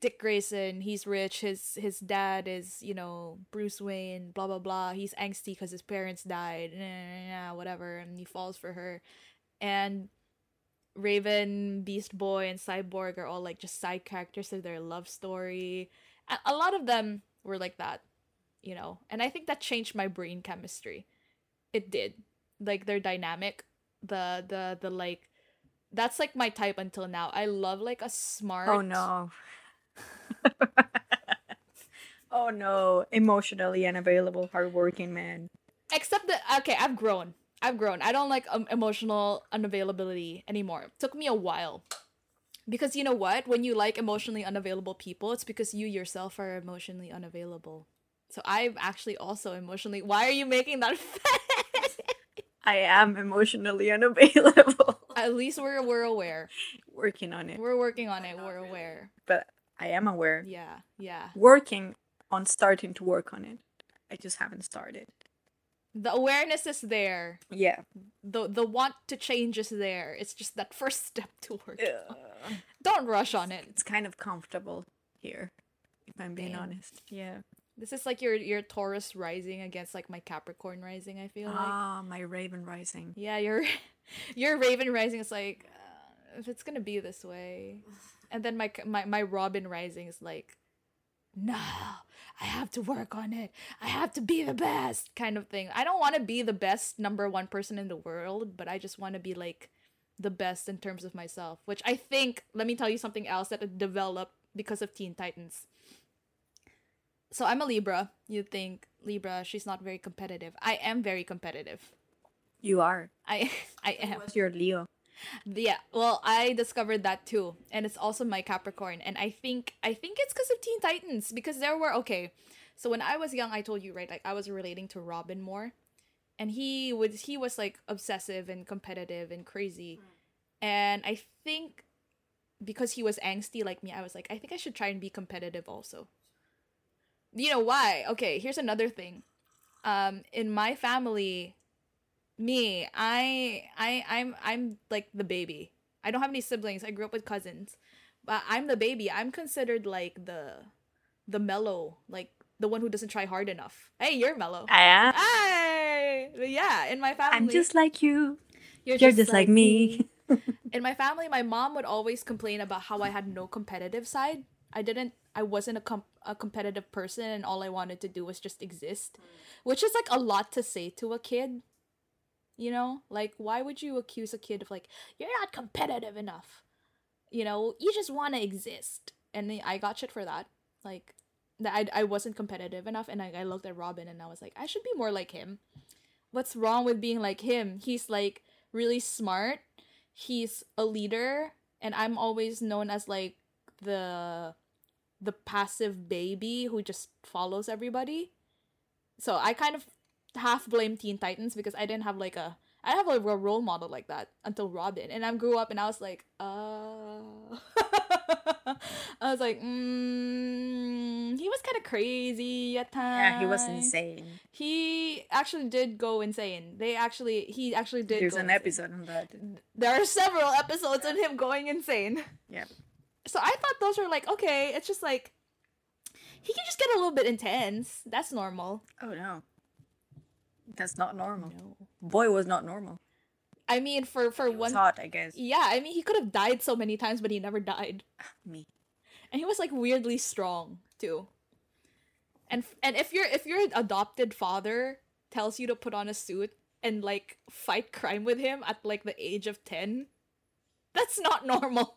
Dick Grayson, he's rich. His his dad is, you know, Bruce Wayne. Blah blah blah. He's angsty because his parents died. Nah, nah, nah, whatever, and he falls for her. And Raven, Beast Boy, and Cyborg are all like just side characters of their love story. A, a lot of them were like that, you know. And I think that changed my brain chemistry. It did. Like their dynamic, the the the like. That's like my type until now. I love like a smart. Oh no. oh no. Emotionally unavailable, hardworking man. Except that okay, I've grown. I've grown. I don't like um, emotional unavailability anymore. It took me a while. Because you know what? When you like emotionally unavailable people, it's because you yourself are emotionally unavailable. So I'm actually also emotionally. Why are you making that face? I am emotionally unavailable. At least we're we're aware. Working on it. We're working on it. We're aware. But I am aware. Yeah, yeah. Working on starting to work on it. I just haven't started. The awareness is there. Yeah. The the want to change is there. It's just that first step to work. on. Don't rush on it. It's kind of comfortable here, if I'm being Damn. honest. Yeah. This is like your your Taurus rising against like my Capricorn rising. I feel like. Ah, my Raven Rising. Yeah, your your Raven rising is like uh, if it's gonna be this way, and then my my my Robin rising is like, no, I have to work on it. I have to be the best kind of thing. I don't want to be the best number one person in the world, but I just want to be like the best in terms of myself. Which I think. Let me tell you something else that developed because of Teen Titans. So I'm a Libra. You think Libra? She's not very competitive. I am very competitive. You are. I I am. What's your Leo? Yeah, well, I discovered that too, and it's also my Capricorn, and I think I think it's because of Teen Titans because there were okay. So when I was young, I told you right, like I was relating to Robin more, and he was he was like obsessive and competitive and crazy, and I think because he was angsty like me, I was like, I think I should try and be competitive also. You know why? Okay, here's another thing. Um, in my family, me i i i'm i'm like the baby i don't have any siblings i grew up with cousins but i'm the baby i'm considered like the the mellow like the one who doesn't try hard enough hey you're mellow I am. Hey, yeah in my family I'm just like you. you're, You're just like me. in my family my mom would always complain about how i had no competitive side i didn't i wasn't a, com- a competitive person and all i wanted to do was just exist which is like a lot to say to a kid you know? Like why would you accuse a kid of like you're not competitive enough. You know you just want to exist. And i got shit for that. Like that I, I wasn't competitive enough and I, I looked at robin and i was like i should be more like him. What's wrong with being like him? He's like really smart. He's a leader and i'm always known as like the the passive baby who just follows everybody so i kind of half blame teen titans because i didn't have like a i didn't have like a role model like that until robin and i grew up and i was like uh i was like mm, he was kind of crazy at times Yeah, he was insane. he actually did go insane they actually he actually did There's an insane. episode on that. there are several episodes on him going insane Yeah. So I thought those were like okay, it's just like he can just get a little bit intense. That's normal. Oh no. That's not normal. No. Boy was not normal. I mean, for for one, hot, I guess. yeah. I mean, he could have died so many times, but he never died, Me. and he was like weirdly strong too. And and if your if your adopted father tells you to put on a suit and like fight crime with him at like the age of ten, that's not normal.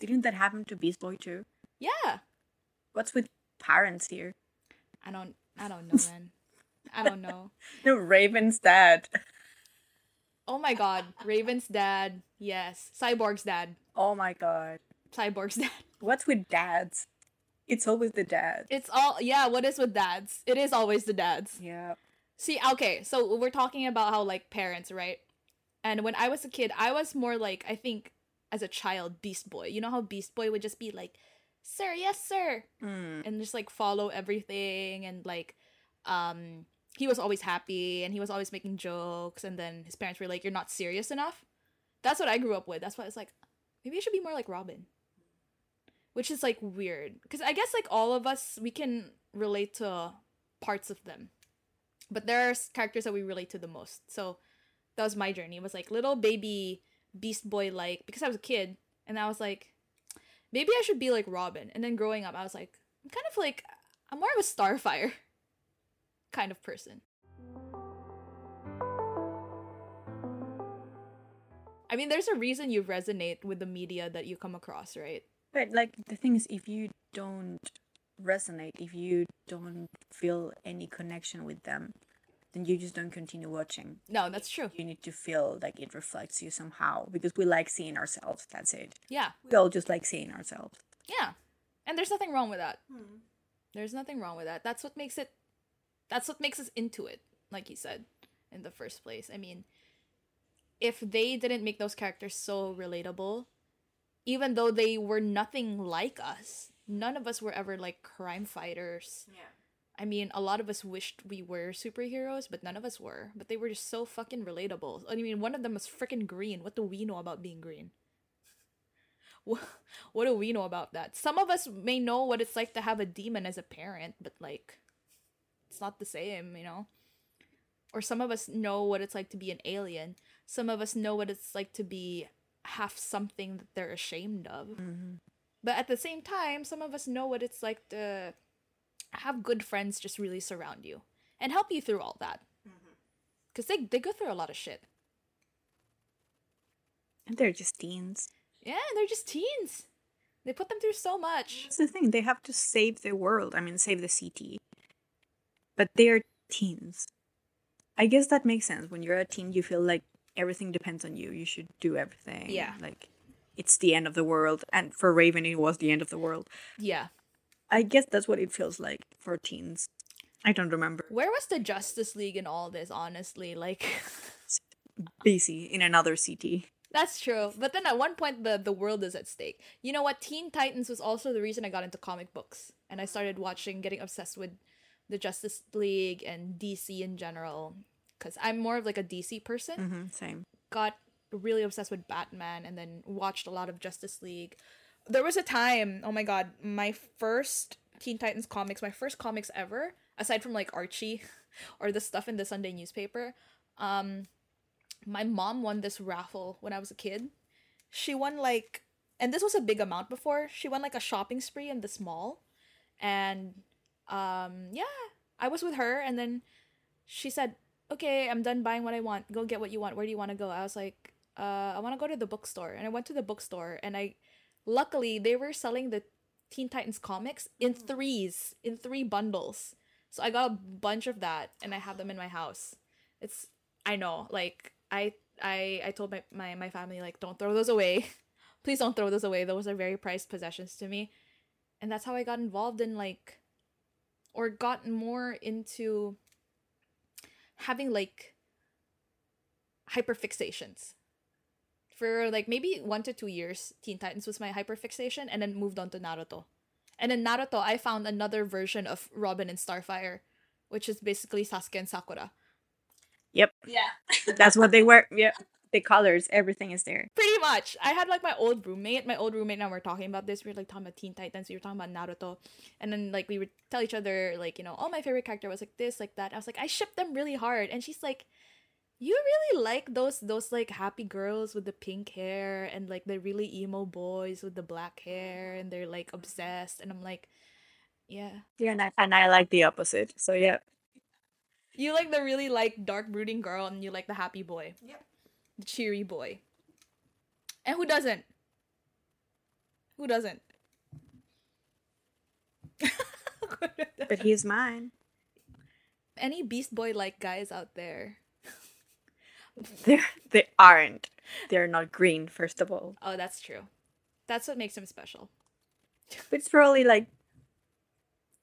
Didn't that happen to Beast Boy too? Yeah. What's with parents here? I don't I don't know, man. I don't know. No, Raven's dad. Oh my god, Raven's dad. Yes. Cyborg's dad. Oh my god. Cyborg's dad. What's with dads? It's always the dads. It's all yeah, what is with dads? It is always the dads. Yeah. See, okay, so we're talking about how like parents, right? And when I was a kid, I was more like I think as a child, Beast Boy. You know how Beast Boy would just be like, "Sir, yes, sir," Mm. and just like follow everything, and like, um, he was always happy and he was always making jokes, and then his parents were like, "You're not serious enough." That's what I grew up with. That's why it's like, maybe I should be more like Robin, which is like weird because I guess like all of us we can relate to parts of them but there are characters that we relate to the most. So that was my journey. It was like little baby Beast Boy like because I was a kid and I was like maybe I should be like Robin. And then growing up I was like I'm kind of like I'm more of a Starfire kind of person. I mean there's a reason you resonate with the media that you come across, right? But like the thing is, if you don't resonate, if you don't feel any connection with them, then you just don't continue watching. No, that's true. You need to feel like it reflects you somehow because we like seeing ourselves. That's it. Yeah. We all just like seeing ourselves. Yeah. And there's nothing wrong with that. Hmm. There's nothing wrong with that. That's what makes it that's what makes us into it, like you said in the first place. I mean, if they didn't make those characters so relatable, even though they were nothing like us, none of us were ever like crime fighters. Yeah. I mean, a lot of us wished we were superheroes, but none of us were. But they were just so fucking relatable. I mean, one of them was freaking green. What do we know about being green? Wha- What do we know about that? Some of us may know what it's like to have a demon as a parent, but like, it's not the same, you know? Or some of us know what it's like to be an alien. Some of us know what it's like to be half something that they're ashamed of. Mm-hmm. But at the same time, some of us know what it's like to have good friends just really surround you and help you through all that. Mm-hmm. Because they, they go through a lot of shit. And they're just teens. Yeah, they're just teens. They put them through so much. That's the thing. They have to save the world. I mean, save the city. But they're teens. I guess that makes sense. When you're a teen, you feel like everything depends on you. You should do everything. Yeah. Like, it's the end of the world. And for Raven, it was the end of the world. Yeah. I guess that's what it feels like for teens. I don't remember. Where was the Justice League in all this, honestly? Like, Busy in another city. that's true. But then at one point, the, the world is at stake. You know what? Teen Titans was also the reason I got into comic books. And I started watching, getting obsessed with the Justice League and DC in general. Because I'm more of like a DC person. hmm same. got really obsessed with Batman and then watched a lot of Justice League. There was a time, oh my god, my first Teen Titans comics, my first comics ever, aside from like Archie or the stuff in the Sunday newspaper, um my mom won this raffle when I was a kid. She won like and this was a big amount before. She won like a shopping spree in this mall. And um yeah, I was with her and then she said, okay, I'm done buying what I want. Go get what you want. Where do you want to go? I was like, uh, I want to go to the bookstore. And I went to the bookstore and I, luckily, they were selling the Teen Titans comics in mm-hmm. threes, in three bundles. So I got a bunch of that and I have them in my house. It's, I know, like, I, I, I told my, my, my family, like, don't throw those away. Please don't throw those away. Those are very prized possessions to me. And that's how I got involved in, like, or got more into having like hyperfixations for like maybe one to two years teen titans was my hyperfixation and then moved on to naruto and in naruto i found another version of robin and starfire which is basically sasuke and sakura Yep. yeah That's what they were. Yeah. the colors, everything is there. Pretty much. I had like my old roommate. My old roommate and I were talking about this. We were like talking about Teen Titans. We were talking about Naruto. And then like we would tell each other like, you know, oh my favorite character was like this, like that. I was like, I shipped them really hard. And she's like, You really like those those like happy girls with the pink hair and like the really emo boys with the black hair and they're like obsessed. And I'm like, Yeah. Yeah, and I, and I like the opposite. So yeah. You like the really like dark brooding girl and you like the happy boy. Yep. The cheery boy. And who doesn't? Who doesn't? But he's mine. Any Beast Boy like guys out there? They're they aren't. They're not green, first of all. Oh, that's true. That's what makes them special. But it's probably like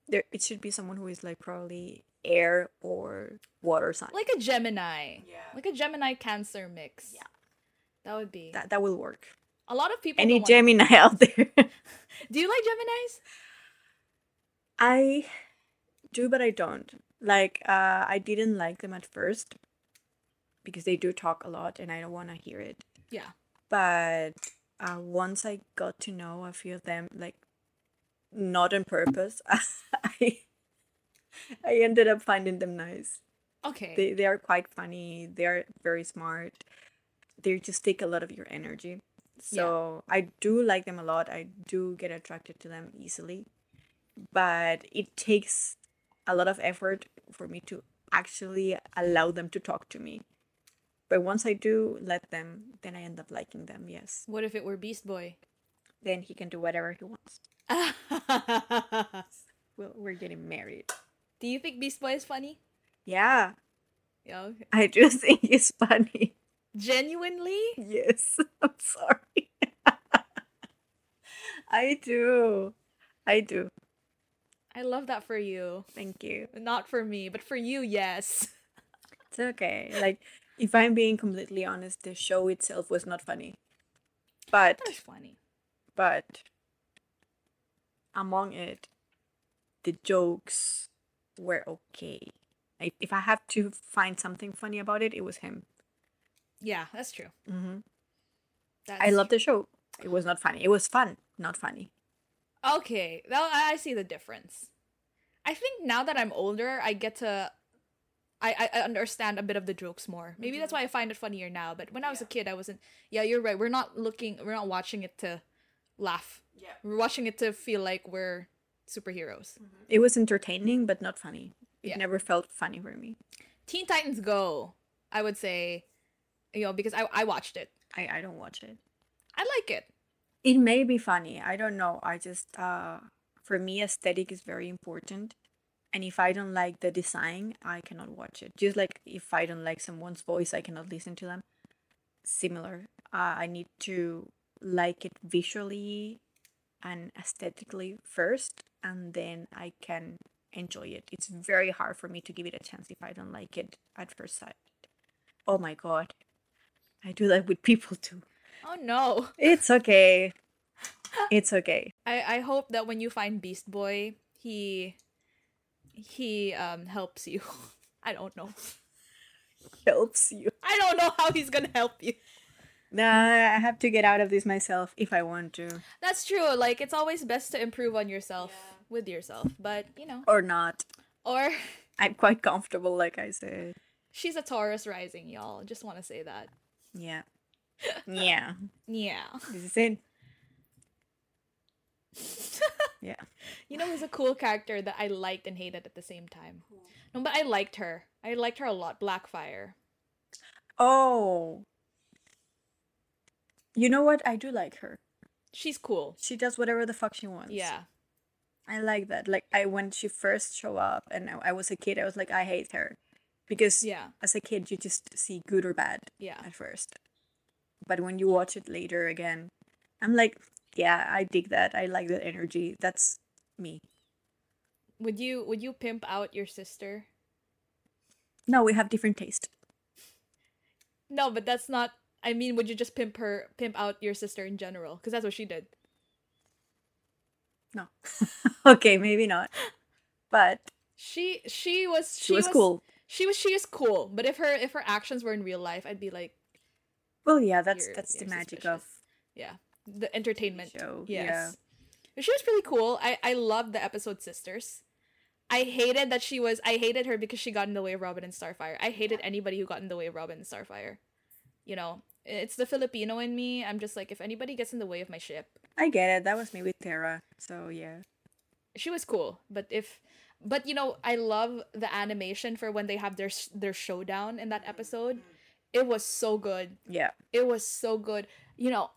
there it should be someone who is like probably air or water sign. Like a Gemini. Yeah. Like a Gemini Cancer mix. Yeah. That would be. that that will work. a lot of people. Any don't want- Gemini out there? Do you like Geminis? I do, but I don't. Like, uh, I didn't like them at first because they do talk a lot and I don't want to hear it. Yeah. But uh, once I got to know a few of them, like, not on purpose, I I ended up finding them nice. Okay. They they are quite funny. They are very smart. They just take a lot of your energy. So I do like them a lot. I do get attracted to them easily. But it takes a lot of effort for me to actually allow them to talk to me. But once I do let them, then I end up liking them, yes. what if it were Beast Boy? Then he can do whatever he wants. Well, we're getting married. Do you think Beast Boy is funny? Yeah, Yeah. Okay. I do think he's funny. Genuinely? Yes, I'm sorry. I do. I do. I love that for you. Thank you. Not for me, but for you, yes. It's okay. Like, if I'm being completely honest, the show itself was not funny. But, That was funny. but, among it, the jokes were okay. Like, if I have to find something funny about it, it was him. Yeah, that's true. hmm That's I love the show. It was not funny. It was fun, not funny. Okay, well, I I see the difference. I think now that I'm older, I get to, I I I understand a bit of the jokes more. Maybe that's why I find it funnier now. But when I was a kid, I wasn't. Yeah, you're right. We're not looking. We're not watching it to laugh. Yeah. We're watching it to feel like we're superheroes. It was entertaining, but not funny. It Yeah. never felt funny for me. Teen Titans Go. I would say, you know, because I I watched it. I, I don't watch it. I like it. It may be funny. I don't know. I just uh for me aesthetic is very important. And if I don't like the design, I cannot watch it. Just like if I don't like someone's voice, I cannot listen to them. Similar. Uh, I need to like it visually and aesthetically first, and then I can enjoy it. It's very hard for me to give it a chance if I don't like it at first sight. Oh my god. I do that with people too. Oh no. It's okay. It's okay. I I hope that when you find Beast Boy, he he um helps you. I don't know. Helps you. I don't know how he's gonna help you. Nah, I have to get out of this myself if I want to. That's true. Like it's always best to improve on yourself with yourself, but you know, Or not. or I'm quite comfortable, like I said. she's a Taurus rising, y'all. Just want to say that. Yeah. Yeah. Yeah. This is it. Yeah. You know who's a cool character that I liked and hated at the same time? No, but I liked her. I liked her a lot. Blackfire. Oh. You know what? I do like her. She's cool. She does whatever the fuck she wants. Yeah. I like that. Like I when she first show up and I, I was a kid, I was like, I hate her. Because Yeah. as a kid you just see good or bad. Yeah. at first. But when you watch it later again, I'm like, yeah, I dig that. I like that energy. That's me. Would you would you pimp out your sister? No, we have different taste. No, but that's not. I mean, would you just pimp her, pimp out your sister in general? Because that's what she did. No. okay, maybe not. But She she was she, was, cool. She was she is cool. But if her if her actions were in real life, I'd be like, Well, yeah, that's that's the magic suspicious. of yeah the entertainment. Show. yes. But she was really cool. I i loved the episode sisters. I hated that she was i hated her because she got in the way of robin and starfire. I hated anybody who got in the way of robin and starfire. You know it's the filipino in me. I'm just like if anybody gets in the way of my ship. I get it. That was me with Terra. So yeah. she was cool. But if but you know i love the animation for when they have their their showdown in that episode. It was so good. Yeah. it was so good. You know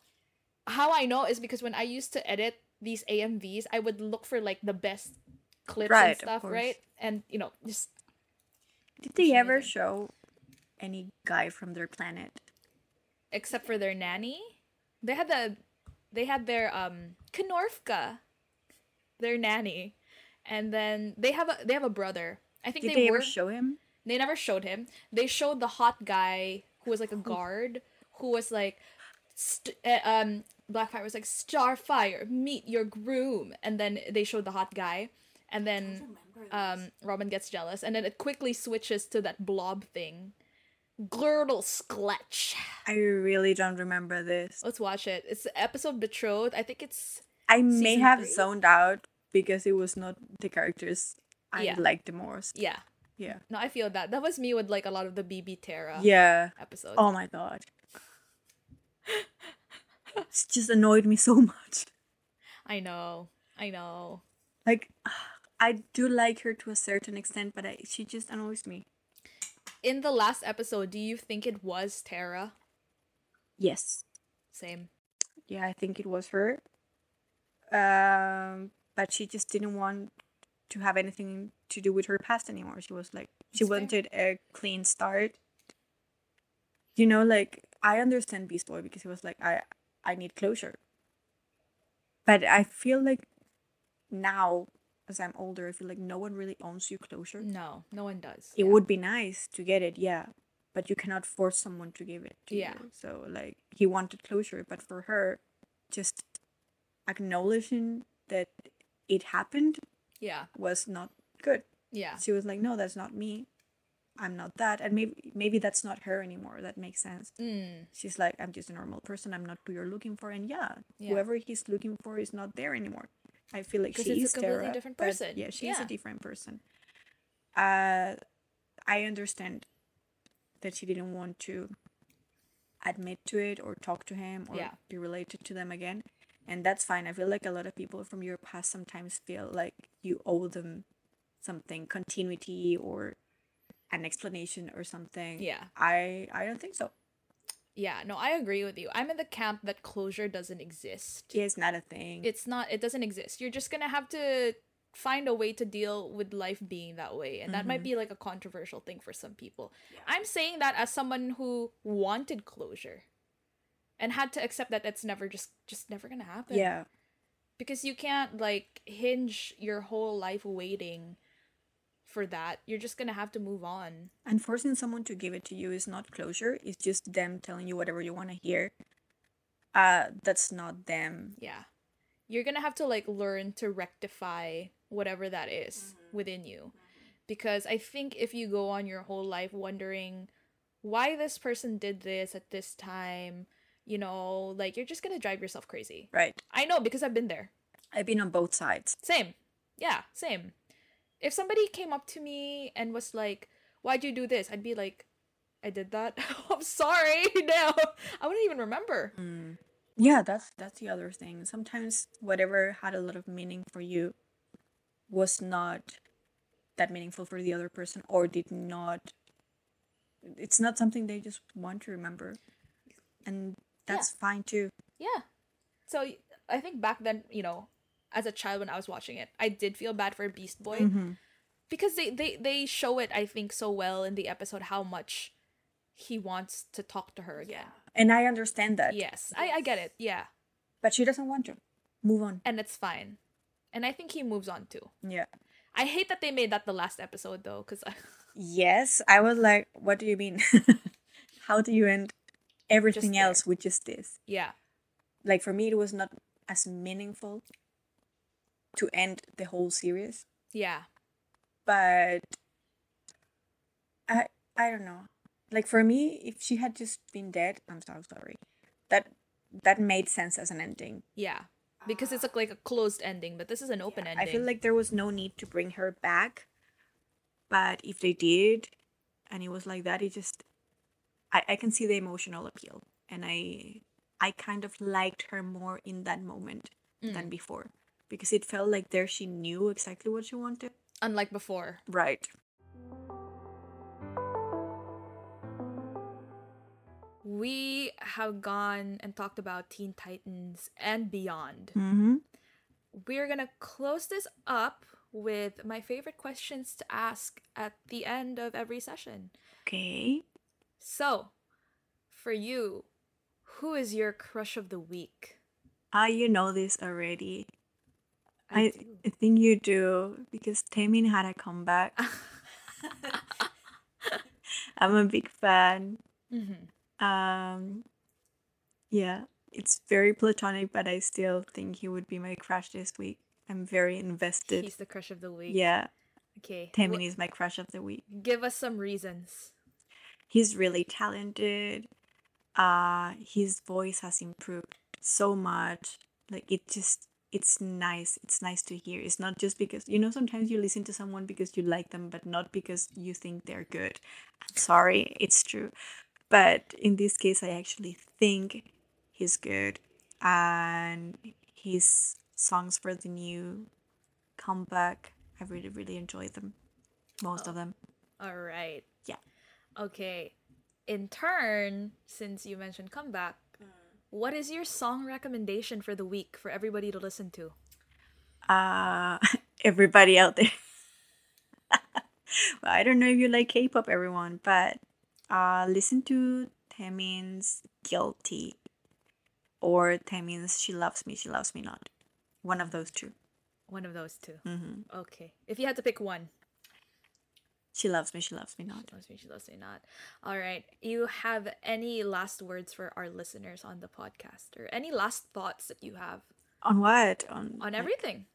how i know is because when i used to edit these amvs i would look for like the best clips Right, and stuff right? And you know just Did they ever show any guy from their planet? except for their nanny? They had the they had their um Knorfka, their nanny. And then they have a they have a brother. I think Did they, they, were ever show him? They never showed him. They showed the hot guy who was like a guard who was like, st- uh, um, Blackfire was like, Starfire, meet your groom, and then they showed the hot guy, and then um, Robin gets jealous, and then it quickly switches to that blob thing, Glgrdsklechhh. I really don't remember this. Let's watch it. It's the episode Betrothed. I think it's I may have three? zoned out because it was not the characters I Yeah. liked the most. yeah. Yeah. No, I feel that. That was me with like a lot of the BB Terra Yeah. episodes. Oh my god. it just annoyed me so much. I know. I know. Like, I do like her to a certain extent, but I, she just annoys me. In the last episode, do you think it was Terra? Yes. Same. Yeah, I think it was her. Um, but she just didn't want to have anything to do with her past anymore. She was like, she That's fair. wanted a clean start. You know, like I understand Beast Boy because he was like, I, I need closure. But I feel like now, as I'm older, I feel like no one really owns you closure. No, no one does. It yeah. would be nice to get it, yeah, but you cannot force someone to give it to Yeah. you. So like he wanted closure, but for her, just acknowledging that it happened Yeah, was not good. yeah, She was like, "No, that's not me. I'm not that." And maybe maybe that's not her anymore. That makes sense. mm, She's like, "I'm just a normal person. I'm not who you're looking for." And yeah, Yeah. whoever he's looking for is not there anymore. I feel like she's a completely Terra, different person. Yeah, she's Yeah. a different person. Uh, I understand that she didn't want to admit to it or talk to him or Yeah. be related to them again, and that's fine. I feel like a lot of people from your past sometimes feel like you owe them something, continuity or an explanation or something. yeah, I I don't think so. yeah. No, I agree with you. I'm in the camp that closure doesn't exist. It's not a thing. It's not. It doesn't exist. You're just gonna have to find a way to deal with life being that way, and that might mm-hmm. be like a controversial thing for some people. I'm saying that as someone who wanted closure, and had to accept that it's never just just never gonna happen. yeah. because you can't like hinge your whole life waiting for that you're just gonna have to move on And forcing someone to give it to you is not closure. It's just them telling you whatever you want to hear. Uh, that's not them. yeah you're gonna have to like learn to rectify whatever that is within you because i think if you go on your whole life wondering why this person did this at this time you know like you're just gonna drive yourself crazy Right. i know because i've been there I've been on both sides. Same. Yeah, same. If somebody came up to me and was like, Why'd you do this? I'd be like, I did that. Oh, I'm sorry. No. I wouldn't even remember. Mm. Yeah, that's that's the other thing. Sometimes whatever had a lot of meaning for you was not that meaningful for the other person or did not it's not something they just want to remember. And that's fine too. Yeah. So I think back then, you know, as a child when I was watching it, I did feel bad for Beast Boy Mm-hmm. because they, they they show it I think so well in the episode how much he wants to talk to her again. And I understand that. Yes. I I get it. Yeah. But she doesn't want to. Move on. And it's fine. And I think he moves on too. Yeah. I hate that they made that the last episode though, because Yes, I was like, what do you mean? How do you end everything else with just this? yeah, Like for me, it was not as meaningful to end the whole series, yeah, but I I don't know. Like for me, if she had just been dead, I'm so sorry. That that made sense as an ending. Yeah. Because it's like, like a closed ending, but this is an open ending. I feel like there was no need to bring her back. But if they did, and it was like that, it just I, I can see the emotional appeal. And I I kind of liked her more in that moment than mm. before. Because it felt like there she knew exactly what she wanted. unlike before. Right. We have gone and talked about Teen Titans and beyond. Mm-hmm. We're gonna close this up with my favorite questions to ask at the end of every session. Okay. So, for you, who is your crush of the week? Ah, you know this already. I, do. I think you do because Taemin had a comeback. I'm a big fan. Mhm. Um, yeah, it's very platonic, but I still think he would be my crush this week. I'm very invested. He's the crush of the week. yeah, Okay. Taemin wh- is my crush of the week. Give us some reasons. He's really talented. Uh, his voice has improved so much. Like it just it's nice. It's nice to hear. It's not just because you know sometimes you listen to someone because you like them, but not because you think they're good. I'm sorry, it's true. But in this case, I actually think he's good, and his songs for the new comeback, I really really enjoy them, most of oh, them. All right. Yeah. Okay. In turn, since you mentioned comeback, what is your song recommendation for the week for everybody to listen to? uh everybody out there. Well, i don't know if you like k-pop everyone but uh listen to taemin's guilty or taemin's she loves me she loves me not. One of those two. One of those 2 hmm Okay. If you had to pick one, she loves me she loves me not she loves me, she loves me not. All right. You have any last words for our listeners on the podcast or any last thoughts that you have on what on on like- everything?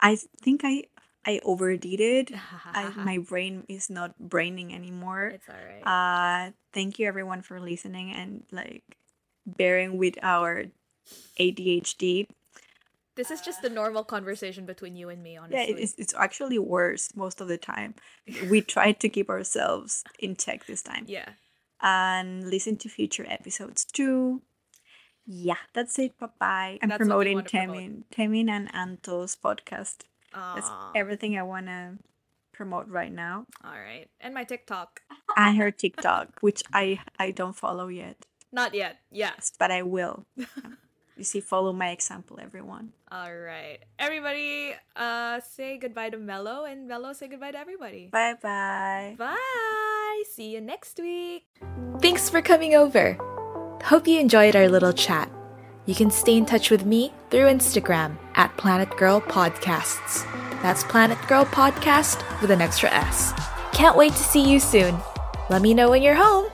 i think i i overdid it I, my brain is not braining anymore it's all right. Uh, thank you everyone for listening and like bearing with our ADHD. This is just the normal conversation between you and me, honestly. Yeah, it's, it's actually worse most of the time. We tried to keep ourselves in check this time yeah. and listen to future episodes too. Yeah, that's it. Bye bye. I'm That's promoting to promote. Temin, Temin and Anto's podcast. That's everything I want to promote right now. All right. And my TikTok. And her TikTok, which I I don't follow yet, Not yet. Yes. but I will. You see, follow my example, everyone. All right. Everybody, uh, say goodbye to Melo, and Melo say goodbye to everybody. Bye bye. Bye. See you next week. Thanks for coming over. Hope you enjoyed our little chat. You can stay in touch with me through Instagram at Planet Girl Podcasts. That's Planet Girl Podcast with an extra S. Can't wait to see you soon. Let me know when you're home.